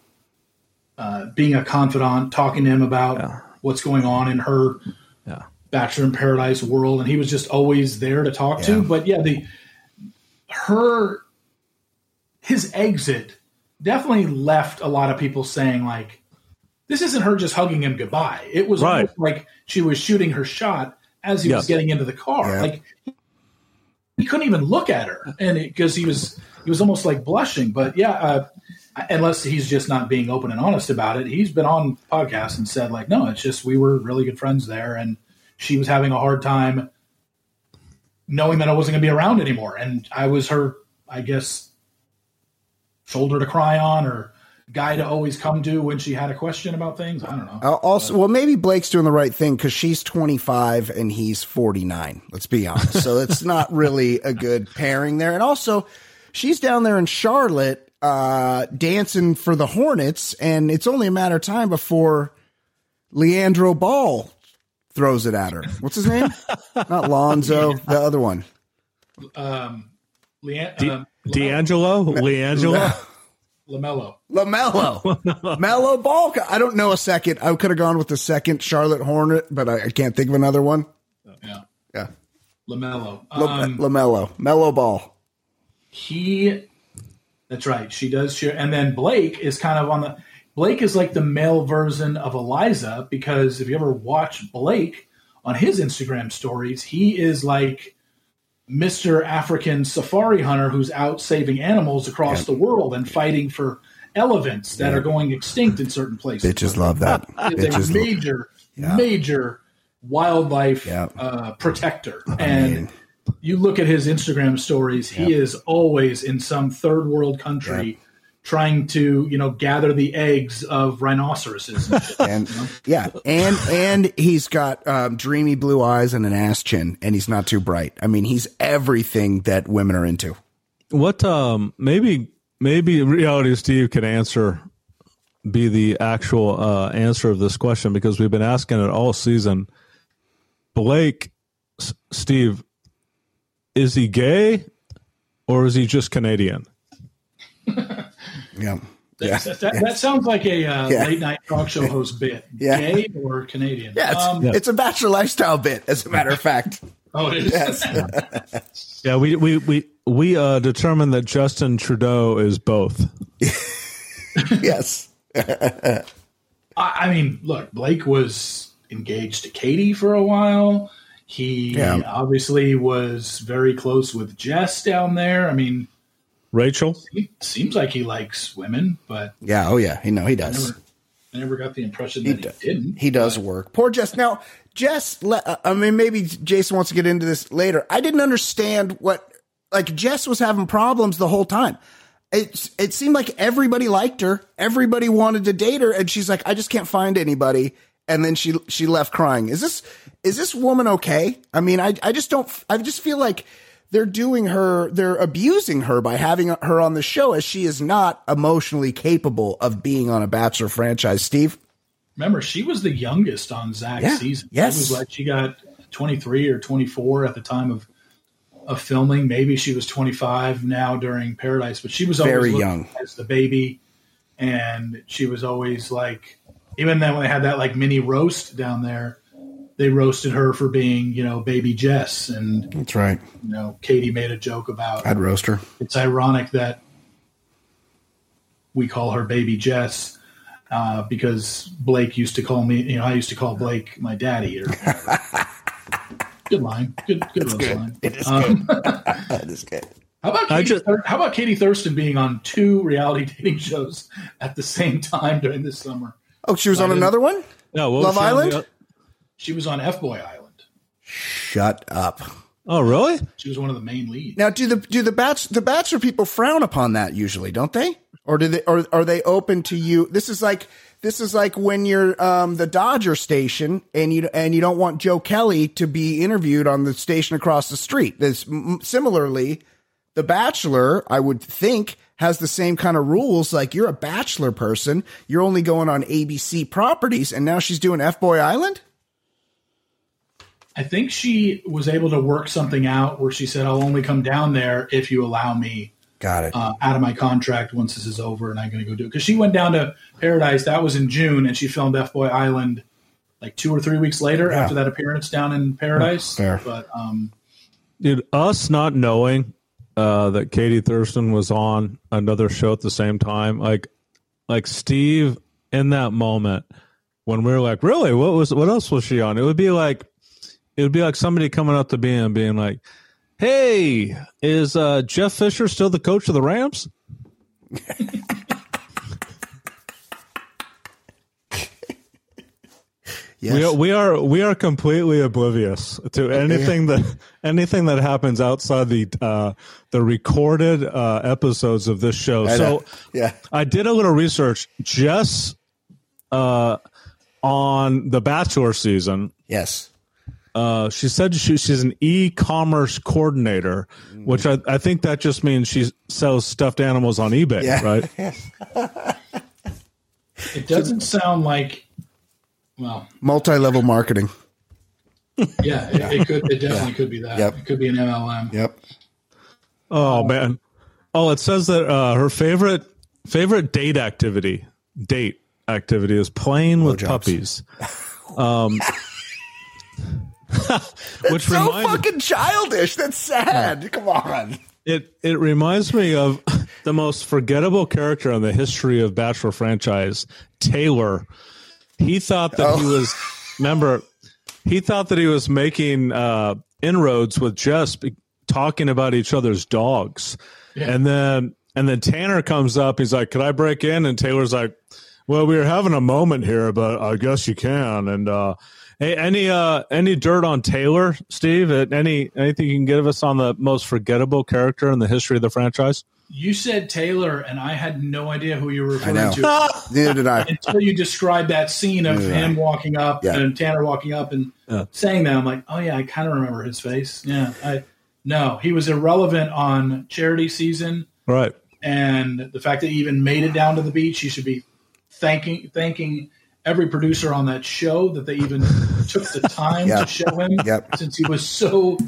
uh, being a confidant, talking to him about what's going on in her Yeah. Bachelor in Paradise world, and he was just always there to talk Yeah. to. But yeah, the her his exit definitely left a lot of people saying like this isn't her just hugging him goodbye it was Right. like she was shooting her shot as he was getting into the car Yeah. like he couldn't even look at her and because he was he was almost like blushing but yeah uh, unless he's just not being open and honest about it he's been on podcasts and said like no it's just we were really good friends there and she was having a hard time knowing that I wasn't going to be around anymore. And I was her, I guess, shoulder to cry on or guy to always come to when she had a question about things. I don't know. Uh, Also, well, maybe Blake's doing the right thing because she's 25 and he's 49. Let's be honest. So it's not really a good pairing there. And also, she's down there in Charlotte uh, dancing for the Hornets, and it's only a matter of time before Leandro Ball throws it at her. What's his name? not Lonzo, the other one. Um, Leanne, D- um, D'Angelo, Leangelo. LaMelo. LaMelo. Mellow Ball. I don't know a second. I could have gone with the second Charlotte Hornet, but I, I can't think of another one. Yeah. Yeah. LaMelo. La- Um, LaMelo. Mellow Ball. he, that's right. She does share. And then Blake is kind of on the, Blake is like the male version of Eliza because if you ever watch Blake on his Instagram stories, he is like Mr. African safari hunter who's out saving animals across the world and fighting for elephants that are going extinct in certain places. Bitches love that. Is a Bitches major, Yeah. major wildlife uh, protector. and you look at his Instagram stories, he is always in some third world country trying to, you know, gather the eggs of rhinoceroses. And shit. and yeah, and and he's got um, dreamy blue eyes and an ass chin, and he's not too bright. I mean, he's everything that women are into. What um maybe maybe reality Steve can answer be the actual uh, answer of this question because we've been asking it all season. Blake, S- Steve, is he gay or is he just Canadian? Yeah, yeah, That, that, that sounds like a uh, Yeah. late night talk show host bit. Yeah. Gay or Canadian? yeah. It's, Um, it's a bachelor lifestyle bit, as a matter of fact. oh, it is. Yeah, we we we we uh, determined that Justin Trudeau is both. yes, I, I mean, look, Blake was engaged to Katie for a while. He Yeah. obviously was very close with Jess down there. I mean, Rachel, he seems like he likes women, but yeah. Oh yeah, he know he I does. never, I never got the impression He that he, does. didn't. He does work. Poor Jess. Now, Jess, le- uh, I mean, maybe Jason wants to get into this later. I didn't understand what, like, Jess was having problems the whole time. It, it seemed like everybody liked her. Everybody wanted to date her. And she's like, I just can't find anybody. And then she, she left crying. Is this, is this woman okay? I mean, I, I just don't, I just feel like they're doing her, they're abusing her by having her on the show as she is not emotionally capable of being on a Bachelor franchise. Steve, Remember, she was the youngest on Zach's Yeah, season. yes. It was like she got 23 or 24 at the time of of filming. Maybe she was 25 now during Paradise, but she was always Very young. as the baby, and she was always like, even then when they had that like mini roast down there, they roasted her for being you know baby Jess, and that's right. you know Katie made a joke about I'd roast her. it's ironic that we call her baby Jess uh, because Blake used to call me, you know, I used to call Blake my daddy. Or, good line, good, good, roast line. It is Um, good. that is good. how about Katie, just- Thur- how about Katie Thurston being on two reality dating shows at the same time during this summer? Oh, she was on didn't- another one. No, what was Love she on Island? The- She was on F Boy Island. Shut up. oh, really? She was one of the main leads. Now, do the do the batch the bachelor people frown upon that usually, don't they? Or do they or are they open to you? This is like this is like when you're um, the Dodger station and you and you don't want Joe Kelly to be interviewed on the station across the street. This m- similarly, the Bachelor, I would think, has the same kind of rules. Like you're a Bachelor person, you're only going on ABC properties, and now she's doing F Boy Island. I think she was able to work something out where she said, "I'll only come down there if you allow me." Got it. uh, out of my contract once this is over, and I'm going to go do it. Because she went down to Paradise, that was in June, and she filmed F Boy Island like two or three weeks later Yeah. after that appearance down in Paradise. Fair. But um, Dude, us not knowing uh, that Katie Thurston was on another show at the same time, like, like Steve in that moment when we were like, really, what was, what else was she on? It would be like, it would be like somebody coming up to me and being like, "Hey, is uh, Jeff Fisher still the coach of the Rams?" yes. We are, we are we are completely oblivious to anything that anything that happens outside the uh, the recorded uh, episodes of this show. I. So yeah. I did a little research just uh, on the Bachelor season. Yes. Uh, she said she, she's an e-commerce coordinator, which I, I think that just means she sells stuffed animals on eBay, Yeah. right? it doesn't sound like, well, Multi-level marketing. yeah, it, it could, it definitely could be that. Yep. It could be an MLM. Yep. Oh man. Oh, it says that uh, her favorite favorite date activity date activity is playing with Blowjobs. puppies. Um, which so reminds fucking childish. That's sad. Come on. it it reminds me of the most forgettable character in the history of Bachelor franchise, Taylor. He thought that he Oh. was remember he thought that he was making uh, inroads with Jess be- talking about each other's dogs. And then and then Tanner comes up, he's like, Could I break in? And Taylor's like, Well, we were having a moment here, but I guess you can. And uh Hey, any uh, any dirt on Taylor, Steve? Uh, Any anything you can give us on the most forgettable character in the history of the franchise? You said Taylor, and I had no idea who you were referring know. to Neither did I. until you described that scene of Yeah. him walking up Yeah. and Tanner walking up and Yeah. saying that. I'm like, oh yeah, I kind of remember his face. Yeah, I no, he was irrelevant on charity season, Right. and the fact that he even made it down to the beach, he should be thanking thanking every producer on that show that they even took the time Yeah. to show him, Yep. since he was so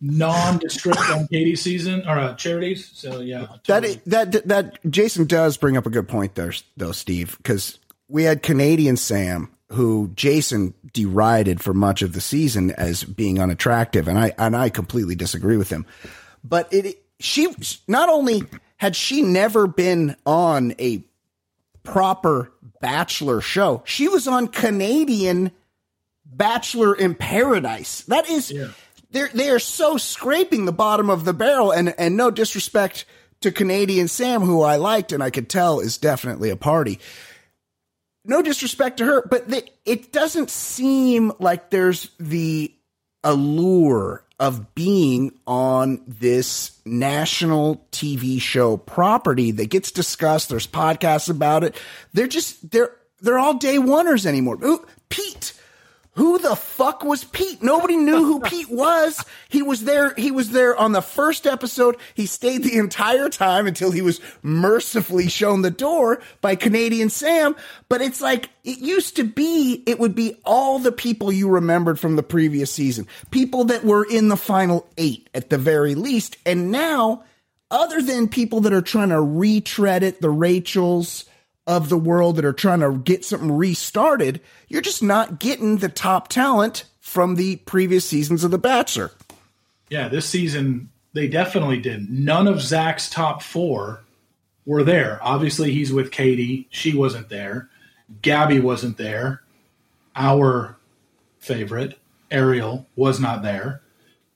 nondescript on Katie season or uh, Charity's. So yeah, That that that Jason does bring up a good point there, though, Steve, because we had Canadian Sam, who Jason derided for much of the season as being unattractive, and I and I completely disagree with him. But it she not only had she never been on a proper bachelor show, she was on Canadian Bachelor in Paradise. That is Yeah. they're they are so scraping the bottom of the barrel and and no disrespect to Canadian Sam who I liked and I could tell is definitely a party. No disrespect to her, but the, it doesn't seem like there's the allure of being on this national TV show property that gets discussed. There's podcasts about it. They're just they're they're all day oneers anymore. Ooh, Pete, who the fuck was Pete? Nobody knew who Pete was. He was there. He was there on the first episode. He stayed the entire time until he was mercifully shown the door by Canadian Sam. But it's like it used to be. It would be all the people you remembered from the previous season, people that were in the final eight at the very least. And now, other than people that are trying to retread it, the Rachels of the world that are trying to get something restarted, you're just not getting the top talent from the previous seasons of The Bachelor. Yeah, this season they definitely did. None of Zach's top four were there. Obviously, he's with Katie. She wasn't there. Gabby wasn't there. Our favorite, Ariel, was not there.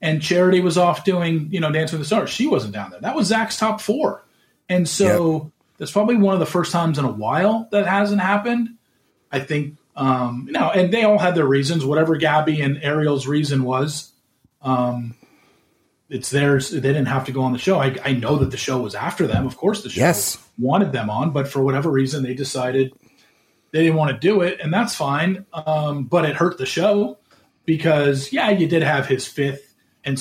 And Charity was off doing, you know, Dancing with the Stars. She wasn't down there. That was Zach's top four. And so yep. That's probably one of the first times in a while that hasn't happened. I think, um, you know, and they all had their reasons, whatever Gabby and Ariel's reason was. Um, it's theirs. They didn't have to go on the show. I, I know that the show was after them. Of course, the show yes. wanted them on, but for whatever reason, they decided they didn't want to do it, and that's fine. Um, but it hurt the show because, yeah, you did have his fifth and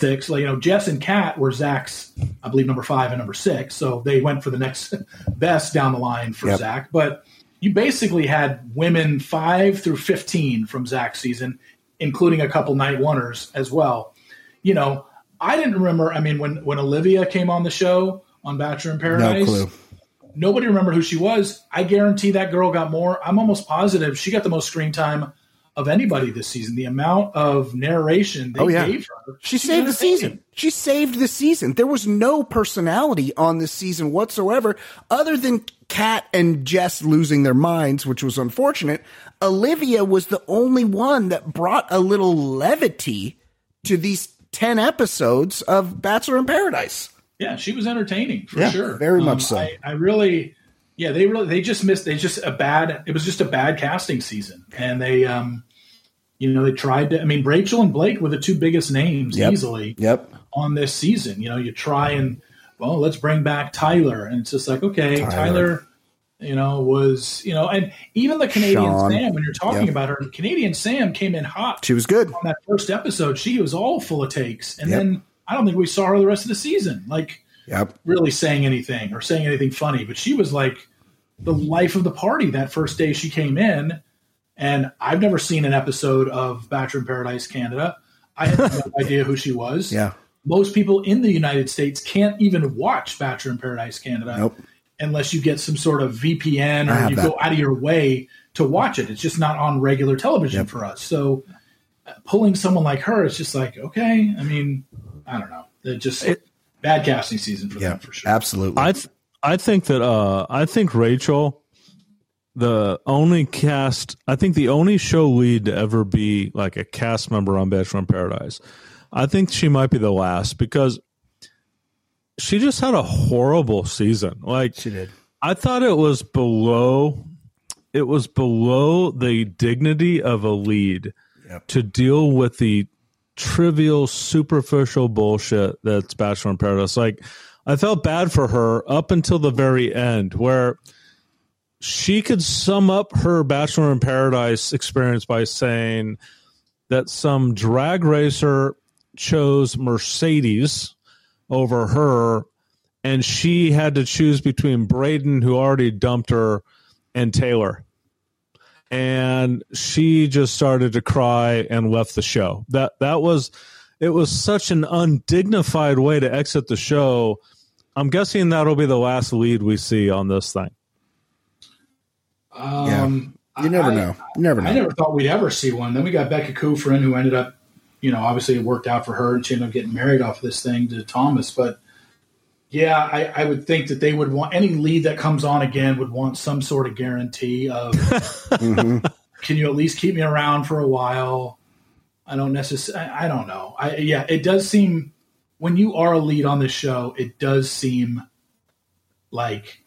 six. Like, you know, Jess and Kat were Zach's, I believe, number five and number six. So they went for the next best down the line for yep. Zach. But you basically had women five through 15 from Zach's season, including a couple night oneers as well you know, I didn't remember. I mean, when when Olivia came on the show on Bachelor in Paradise, no nobody remembered who she was. I guarantee that girl got more. I'm almost positive she got the most screen time of anybody this season. The amount of narration they oh, yeah. gave her, she saved the season. She saved the season. There was no personality on this season whatsoever, other than Kat and Jess losing their minds, which was unfortunate. Olivia was the only one that brought a little levity to these 10 episodes of Bachelor in Paradise. Yeah, she was entertaining for yeah, sure. Very um, much so. I, I, really, yeah, they really, they just missed, they just a bad, it was just a bad casting season. And they, um, you know, they tried to, I mean, Rachel and Blake were the two biggest names yep. easily yep. on this season. You know, you try and, well, let's bring back Tyler. And it's just like, okay, Tyler, Tyler you know, was, you know, and even the Canadian Sean, Sam, when you're talking yep. about her, Canadian Sam came in hot. She was good. On that first episode, she was all full of takes. And yep. then I don't think we saw her the rest of the season, like yep. really saying anything or saying anything funny. But she was like the life of the party that first day she came in. And I've never seen an episode of Bachelor in Paradise Canada. I had no idea who she was. Yeah. Most people in the United States can't even watch Bachelor in Paradise Canada. Nope unless you get some sort of VPN or you that. go out of your way to watch it. It's just not on regular television yep. for us. So uh, pulling someone like her, it's just like, okay, I mean, I don't know. It just it, bad casting season for yeah, them for sure. Absolutely. I th- I think that uh I think Rachel the only cast I think the only show lead to ever be like a cast member on Bachelor in Paradise. I think she might be the last because she just had a horrible season. Like she did. I thought it was below it was below the dignity of a lead yep. to deal with the trivial, superficial bullshit that's Bachelor in Paradise. Like I felt bad for her up until the very end where she could sum up her Bachelor in Paradise experience by saying that some drag racer chose Mercedes over her, and she had to choose between Brayden, who already dumped her, and Taylor. And she just started to cry and left the show. That that was it was such an undignified way to exit the show. I'm guessing that'll be the last lead we see on this thing. Um, yeah. You never I, know. You never know. I never thought we'd ever see one. Then we got Becca Kufrin, who ended up you know, obviously it worked out for her and she ended up getting married off of this thing to Thomas. But yeah, I, I, would think that they would want any lead that comes on again would want some sort of guarantee of mm-hmm. can you at least keep me around for a while? I don't necessarily, I, I don't know. I, yeah, it does seem when you are a lead on this show, it does seem like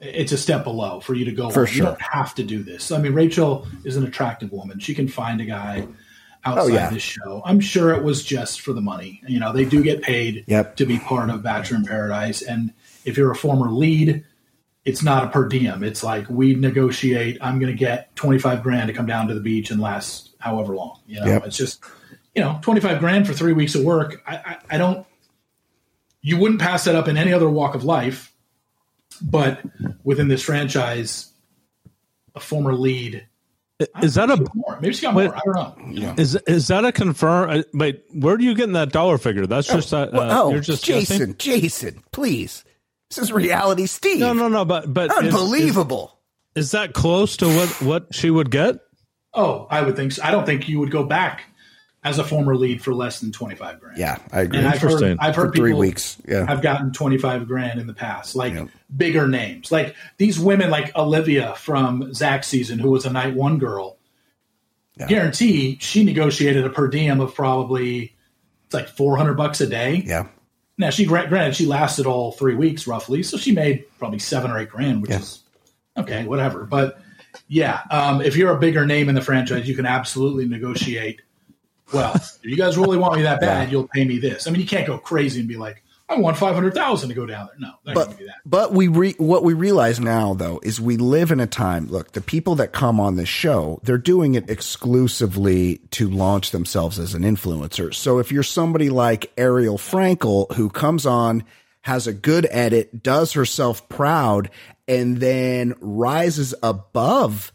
it's a step below for you to go. For sure. You don't have to do this. I mean, Rachel is an attractive woman. She can find a guy oh, outside oh, yeah. this show. I'm sure it was just for the money. You know, they do get paid yep. to be part of Bachelor in Paradise, and if you're a former lead, it's not a per diem. It's like we negotiate. I'm going to get 25 grand to come down to the beach and last however long. You know, Yep. it's just you know 25 grand for three weeks of work. I, I, I don't. You wouldn't pass that up in any other walk of life, but within this franchise, a former lead. Is that a Maybe more. Maybe she got Wait. more. I don't know. is is that a confirm? uh, Wait, where do you getting that dollar figure? That's just uh, Well, uh, oh, you're just Jason, guessing? Jason, please. This is reality, Steve. No, no, no. But but is- Unbelievable. Is, is that close to what what she would get? Oh, I would think so. I don't think you would go back as a former lead for less than 25 grand. yeah, I agree. And I've heard, Interesting. I've For heard three people weeks. Yeah. have gotten 25 grand in the past, like Yeah. bigger names. Like these women, like Olivia from Zach's season, who was a night one girl. Yeah. Guarantee she negotiated a per diem of probably it's like 400 bucks a day. yeah. Now she granted she lasted all three weeks roughly, so she made probably seven or eight grand, which Yeah. is okay, whatever. But yeah, um, if you're a bigger name in the franchise, you can absolutely negotiate. Well, if you guys really want me that bad, you'll pay me this. I mean, you can't go crazy and be like, I want five hundred thousand to go down there. No, but going to do that. but we re- what we realize now though is we live in a time look the people that come on this show they're doing it exclusively to launch themselves as an influencer so if you're somebody like Ariel Frankel who comes on has a good edit does herself proud and then rises above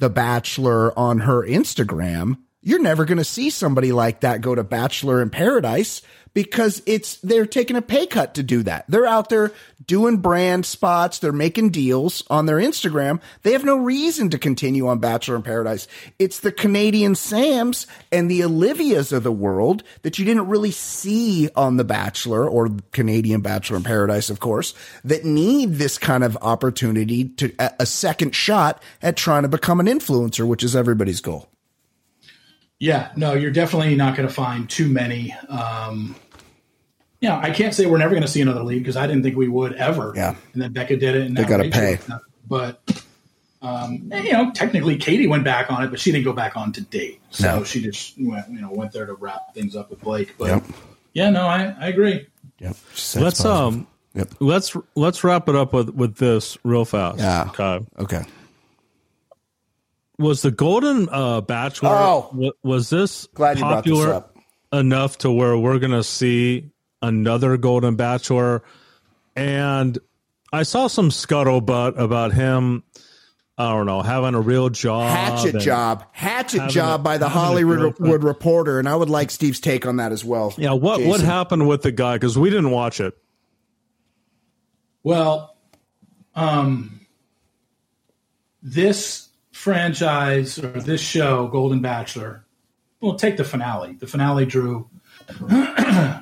the Bachelor on her Instagram, you're never going to see somebody like that go to Bachelor in Paradise because it's they're taking a pay cut to do that. They're out there doing brand spots, they're making deals on their Instagram. They have no reason to continue on Bachelor in Paradise. It's the Canadian Sams and the Olivias of the world that you didn't really see on The Bachelor or Canadian Bachelor in Paradise, of course, that need this kind of opportunity to a, second shot at trying to become an influencer, which is everybody's goal. Yeah, no, you're definitely not going to find too many. Um, yeah, I can't say we're never going to see another league because I didn't think we would ever. Yeah. and then Becca did it, and They gotta pay. has done it. But um, and, you know, technically, Katie went back on it, but she didn't go back on to date. So No. she just went, you know, went there to wrap things up with Blake. But Yep. yeah, no, I, I agree. Yep. Let's um Yep. let's let's wrap it up with with this real fast. Yeah. Okay. Okay. Was the Golden uh, Bachelor? Oh. wa- was this Glad you brought this popular up. enough to where we're gonna see another Golden Bachelor? And I saw some scuttlebutt about him. I don't know, having a real job. Hatchet job. Hatchet job a- by the having Hollywood girlfriend. Wood Reporter. And I would like Steve's take on that as well. Yeah, what what happened with the guy? Because we didn't watch it. Well, um, this franchise or this show, Golden Bachelor, well, take the finale. The finale drew uh,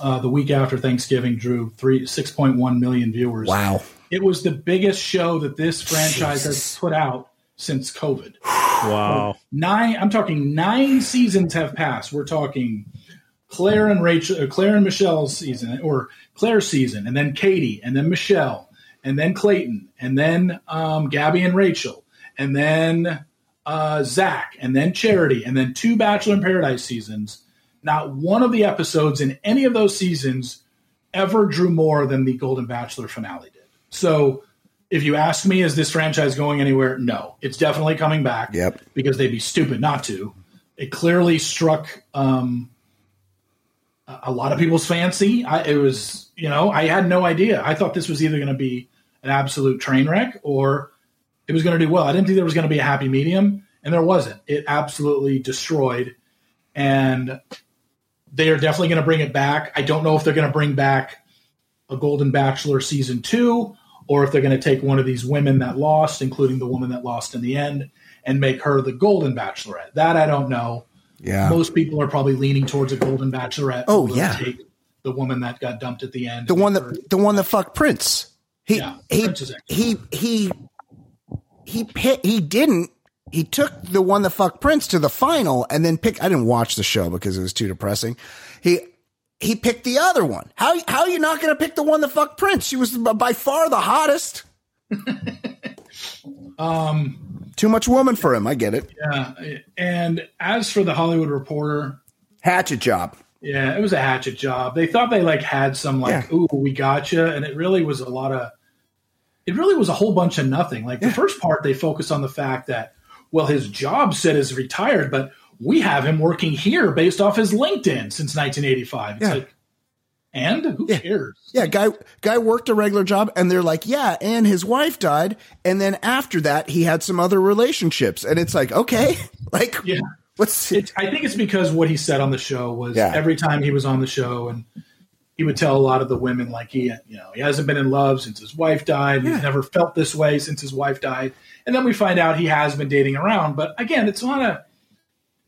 the week after Thanksgiving drew three six point one million viewers. Wow. It was the biggest show that this franchise Jesus. has put out since COVID. Wow. Nine. I'm talking nine seasons have passed. We're talking Claire and Rachel, uh, Claire and Michelle's season, or Claire's season, and then Katie, and then Michelle, and then Clayton, and then um, Gabby and Rachel, and then uh, Zach, and then Charity, and then two Bachelor in Paradise seasons. Not one of the episodes in any of those seasons ever drew more than the Golden Bachelor finale did. So, if you ask me, is this franchise going anywhere? No, it's definitely coming back. Yep. Because they'd be stupid not to. It clearly struck um, a lot of people's fancy. I, it was, you know, I had no idea. I thought this was either going to be an absolute train wreck or it was going to do well. I didn't think there was going to be a happy medium, and there wasn't. It absolutely destroyed. And they are definitely going to bring it back. I don't know if they're going to bring back a Golden Bachelor season two, or if they're going to take one of these women that lost, including the woman that lost in the end, and make her the Golden Bachelorette. That I don't know. Yeah. Most people are probably leaning towards a Golden Bachelorette. Oh, yeah. take the woman that got dumped at the end. the one make her- that the one that fucked Prince. He Yeah, he, he he he he didn't. He took the one that fucked Prince to the final and then picked. I didn't watch the show because it was too depressing. He he picked the other one. How how are you not going to pick the one that fucked Prince? She was by far the hottest. um, Too much woman for him. I get it. yeah. And as for the Hollywood Reporter, Hatchet job. Yeah, it was a hatchet job. They thought they like had some like, Yeah. ooh, we gotcha, and it really was a lot of it really was a whole bunch of nothing. Like the first part, they focus on the fact that, well, his job said is retired, but we have him working here based off his LinkedIn since 1985. It's Yeah. like, and who Yeah. cares? Yeah, guy guy worked a regular job and they're like, "Yeah, and his wife died and then after that he had some other relationships." And it's like, "Okay." Like Yeah. what's It, I think it's because what he said on the show was every time he was on the show, and he would tell a lot of the women like he, you know, he hasn't been in love since his wife died. He's never felt this way since his wife died, and then we find out he has been dating around. But again, it's not a.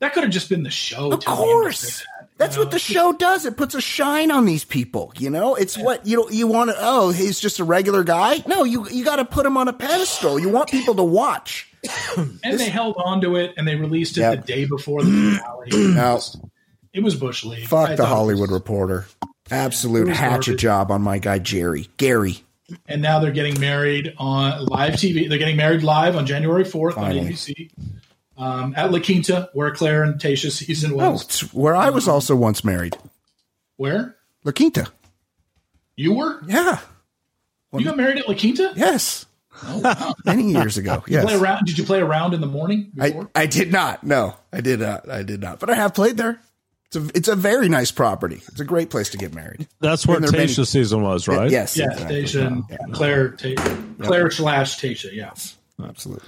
That could have just been the show. Of telling him to course. that, That's know? what the show does. It puts a shine on these people. You know, it's what you know. You want to. Oh, he's just a regular guy. No, you you got to put him on a pedestal. You want people to watch. And they held on to it, and they released it Yep. the day before the finale. Now, it was bush league. Fuck thought the Hollywood was- Reporter. Absolute hatchet garbage. job on my guy Gerry Gary. and now they're getting married on live TV. They're getting married live on January 4th on ABC um, at La Quinta, where Claire and Tayshia's season Oh, it's where I was also once married. Where La Quinta. you were? Yeah. You got married at La Quinta? Yes. Oh, wow. Many years ago. Play Yes. around, did you play around in the morning I. I did not. No, I did not. I did not. But I have played there. It's a it's a very nice property. It's a great place to get married. That's where And many- Tayshia's season was, right? Yes. yeah, exactly. Tayshia and Claire, Ta- Claire slash Tayshia. Yeah. Absolutely.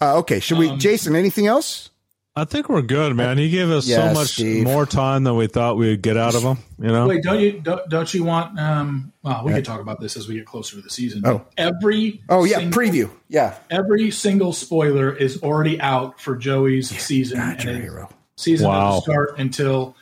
Uh, okay. Should we, Um, Jason? Anything else? I think we're good, man. He gave us Yes, so much Steve. more time than we thought we would get out of him. You know, Wait, don't you don't, don't you want? Um, well, we can talk about this as we get closer to the season. Oh. every Oh yeah, single- preview. Yeah. every single spoiler is already out for Joey's season. God, you're and hero. Season Wow. doesn't start until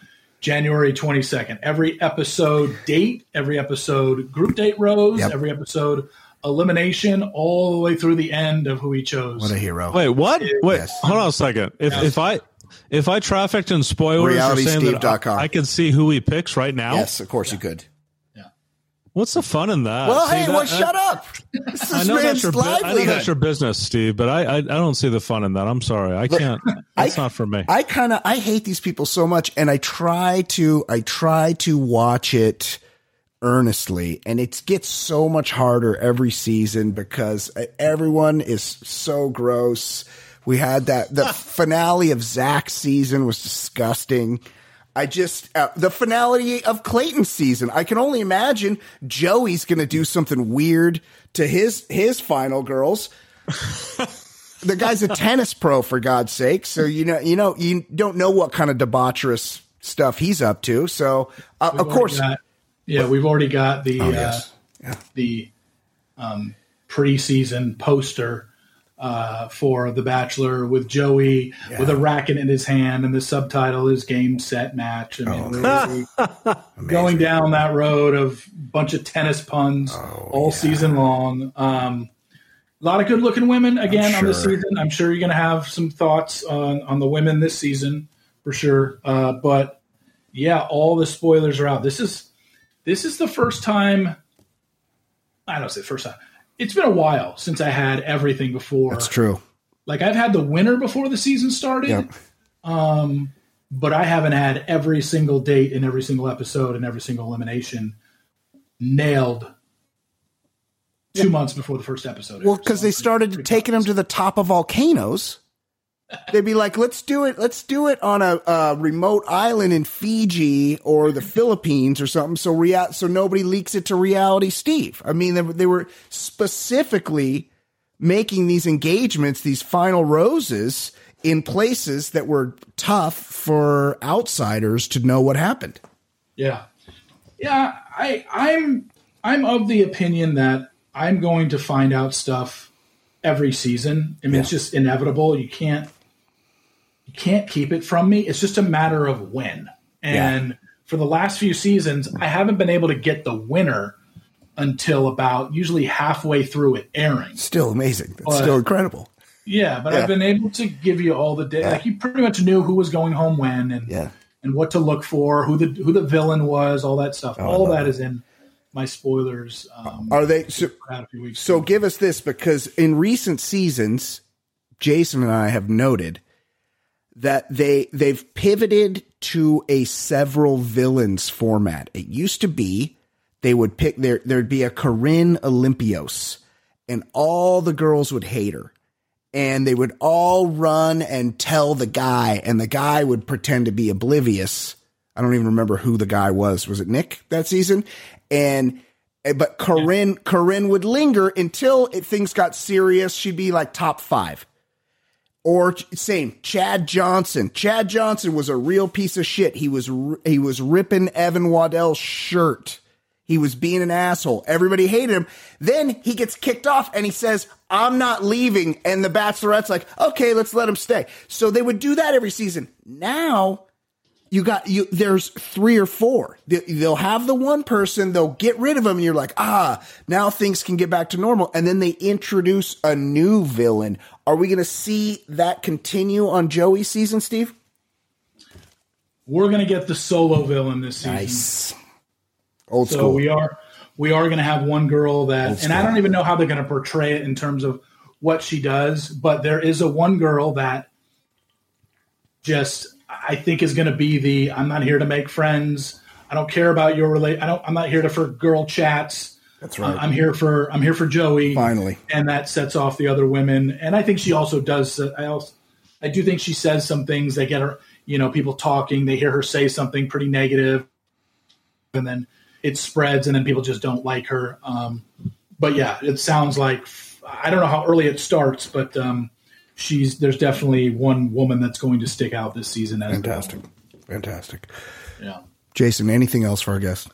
January 22nd. Every episode date, every episode group date rose, Yep. every episode elimination, all the way through the end of who he chose. What a hero. wait, what? Wait, Yes. hold on a second. If if I if I trafficked in spoilers, you're saying RealitySteve.com. I, I can see who he picks right now. Yes, of course you could. What's the fun in that? Well, See, hey, that- well, I- shut up. This I is know that's your bu- I know that's your business, Steve, but I, I I don't see the fun in that. I'm sorry, I can't. That's not for me. I kind of I hate these people so much, and I try to I try to watch it earnestly, and it gets so much harder every season because uh, everyone is so gross. We had that the ah. finale of Zach's season was disgusting. I just uh, the finality of Clayton's season. I can only imagine Joey's going to do something weird to his his final girls the guy's a tennis pro for God's sake. So you know, you know, you don't know what kind of debaucherous stuff he's up to. So uh, of course, got- yeah, we've already got the Oh, uh, yes. the um, preseason poster uh, for The Bachelor with Joey with a racket in his hand, and the subtitle is "Game Set Match." I mean, we're really going down that road of a bunch of tennis puns all season long. Um, a lot of good-looking women again on this season. I'm sure you're going to have some thoughts on on the women this season for sure. Uh, but yeah, all the spoilers are out. This is this is the first time. I don't say first time. It's been a while since I had everything before. that's true. Like I've had the winner before the season started, Yep. um, but I haven't had every single date in every single episode and every single elimination nailed two months before the first episode. Well, because So they started taking them to the top of volcanoes. They'd be like, "Let's do it. Let's do it on a, a remote island in Fiji or the Philippines or something." So rea- so nobody leaks it to reality, Steve. I mean, they, were- they were specifically making these engagements, these final roses, in places that were tough for outsiders to know what happened. Yeah, yeah. I I'm I'm of the opinion that I'm going to find out stuff every season. I mean, it's just inevitable. You can't can't keep it from me. It's just a matter of when. And for the last few seasons, I haven't been able to get the winner until about usually halfway through it airing. Still amazing. But- still incredible. Yeah, but Yeah. I've been able to give you all the data. Like you pretty much knew who was going home when and Yeah. and what to look for, who the who the villain was, all that stuff. all that is in my spoilers. Um, Are they? So, out a few weeks. So give us this because in recent seasons, Jason and I have noted that they they've pivoted to a several villains format. It used to be they would pick there there'd be a Corinne Olympios and all the girls would hate her. And they would all run and tell the guy, and the guy would pretend to be oblivious. I don't even remember who the guy was. Was it Nick that season? And but Corinne Corinne would linger until it, things got serious. She'd be like top five. Or same Chad Johnson. Chad Johnson was a real piece of shit. He was he was ripping Evan Waddell's shirt. He was being an asshole. Everybody hated him. Then he gets kicked off and he says, I'm not leaving. And the Bachelorette's like, okay, let's let him stay. So they would do that every season. Now you got you there's three or four. They- they'll have the one person they'll get rid of them and you're like ah now things can get back to normal. And then they introduce a new villain. Are we going to see that continue on joey's season steve? We're gonna get the solo villain this season. nice. Old So school. we are we are going to have one girl Old that, and I don't even know how they're going to portray it in terms of what she does, but there is a one girl that just I think is going to be the I'm not here to make friends. I don't care about your relate. I don't. I'm not here to for girl chats. that's Uh, right I'm here for I'm here for Joey. finally and that sets off the other women. And I think she also does. I also, I do think she says some things that get her, you know, people talking. They hear her say something pretty negative, and then it spreads, and then people just don't like her. Um, but yeah, it sounds like I don't know how early it starts, but um, she's there's definitely one woman that's going to stick out this season. As the fantastic fantastic. Yeah. jason anything else for our guest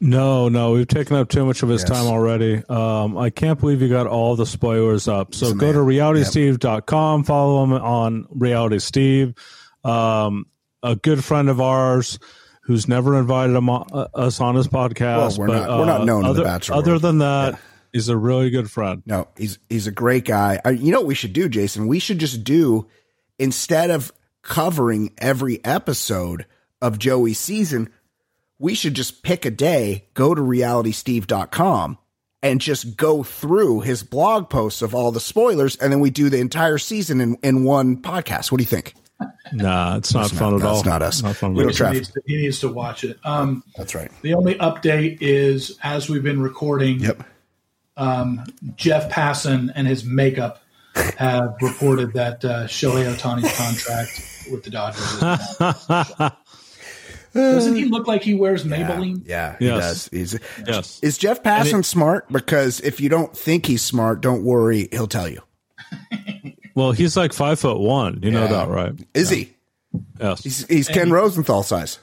No, no, we've taken up too much of his Yes. time already. Um, I can't believe you got all the spoilers up. So He's a go man. to realitysteve.com, follow him on Reality Steve. Um, a good friend of ours who's never invited him on, uh, us on his podcast. Well, we're but, not- we're not uh, known in the other, Bachelor Other world. than that, he's a really good friend. No, he's he's a great guy. I, you know what we should do, Jason? We should just do instead of covering every episode of Joey's season, we should just pick a day, go to realitysteve.com and just go through his blog posts of all the spoilers and then we do the entire season in, in one podcast. What do you think? Nah, it's not It's fun not- at all. that's not us. Not fun We don't all. try- He needs, to, he needs to watch it. Um, That's right. the only update is as we've been recording. Yep. Jeff Passan and his makeup have reported that uh, Shohei Ohtani's contract with the Dodgers. Doesn't he look like he wears Maybelline? Yeah, he Yes. does. He's, Yes. Is Jeff Passan smart? Because if you don't think he's smart, don't worry, he'll tell you. Well, he's like five foot one. You know that, right? Is he? Yes. He's, he's Ken Rosenthal size.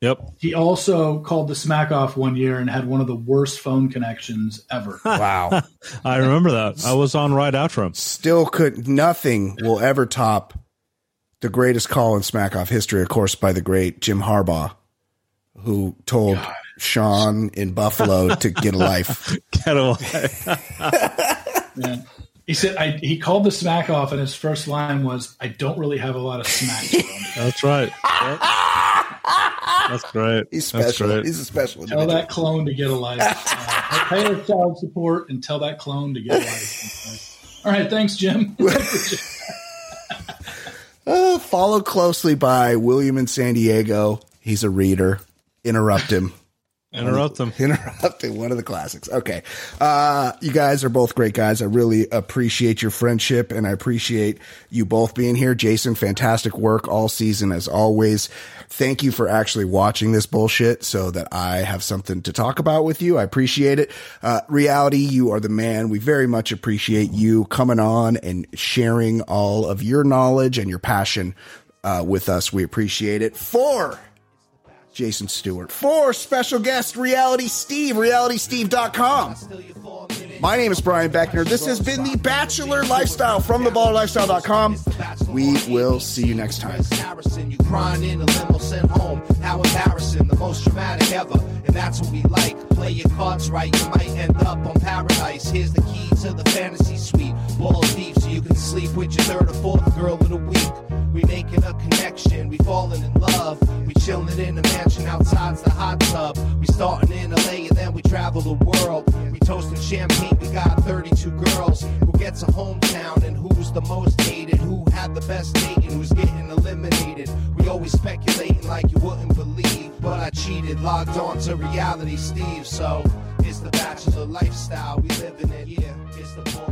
Yep. He also called the smack off one year and had one of the worst phone connections ever. Wow. I remember that. I was on right after him. Still could nothing will ever top the greatest call in smack off history, of course, by the great Jim Harbaugh, who told Sean in Buffalo to get a life. Get away. Man. He said I, he called the smack off, and his first line was, "I don't really have a lot of smack." That's right. Yep. That's great. He's special. great. He's a special tell individual. that clone to get a life. Uh, pay her child support and tell that clone to get a life. All right, thanks, Jim. Uh, followed closely by William in San Diego. He's a reader. Interrupt him. Interrupt them. Interrupting one of the classics. Okay. Uh, you guys are both great guys. I really appreciate your friendship and I appreciate you both being here. Jason, fantastic work all season as always. Thank you for actually watching this bullshit so that I have something to talk about with you. I appreciate it. Uh, reality, you are the man. We very much appreciate you coming on and sharing all of your knowledge and your passion, uh, with us. We appreciate it. For Jason Stewart. For special guest Reality Steve, realitysteve.com. My name is Brian Beckner. This has been the Bachelor Lifestyle from theballerlifestyle.com. We will see you next time. You crying in a limo sent home. How embarrassing, the most dramatic ever. And that's what we like. Play your cards right, you might end up on paradise. Here's the key to the fantasy suite. Ball deep so you can sleep with your third or fourth girl of the week. We making a connection, we falling in love. We chilling in a mansion the hot tub. We starting in LA and then we travel the world. We toasting champagne, we got 32 girls. Who gets a hometown and who's the most hated? Who had the best date and who's getting eliminated? We always speculating like you wouldn't believe. But I cheated, logged on to reality Steve, so It's the bachelor lifestyle we live in it. Yeah, it's the.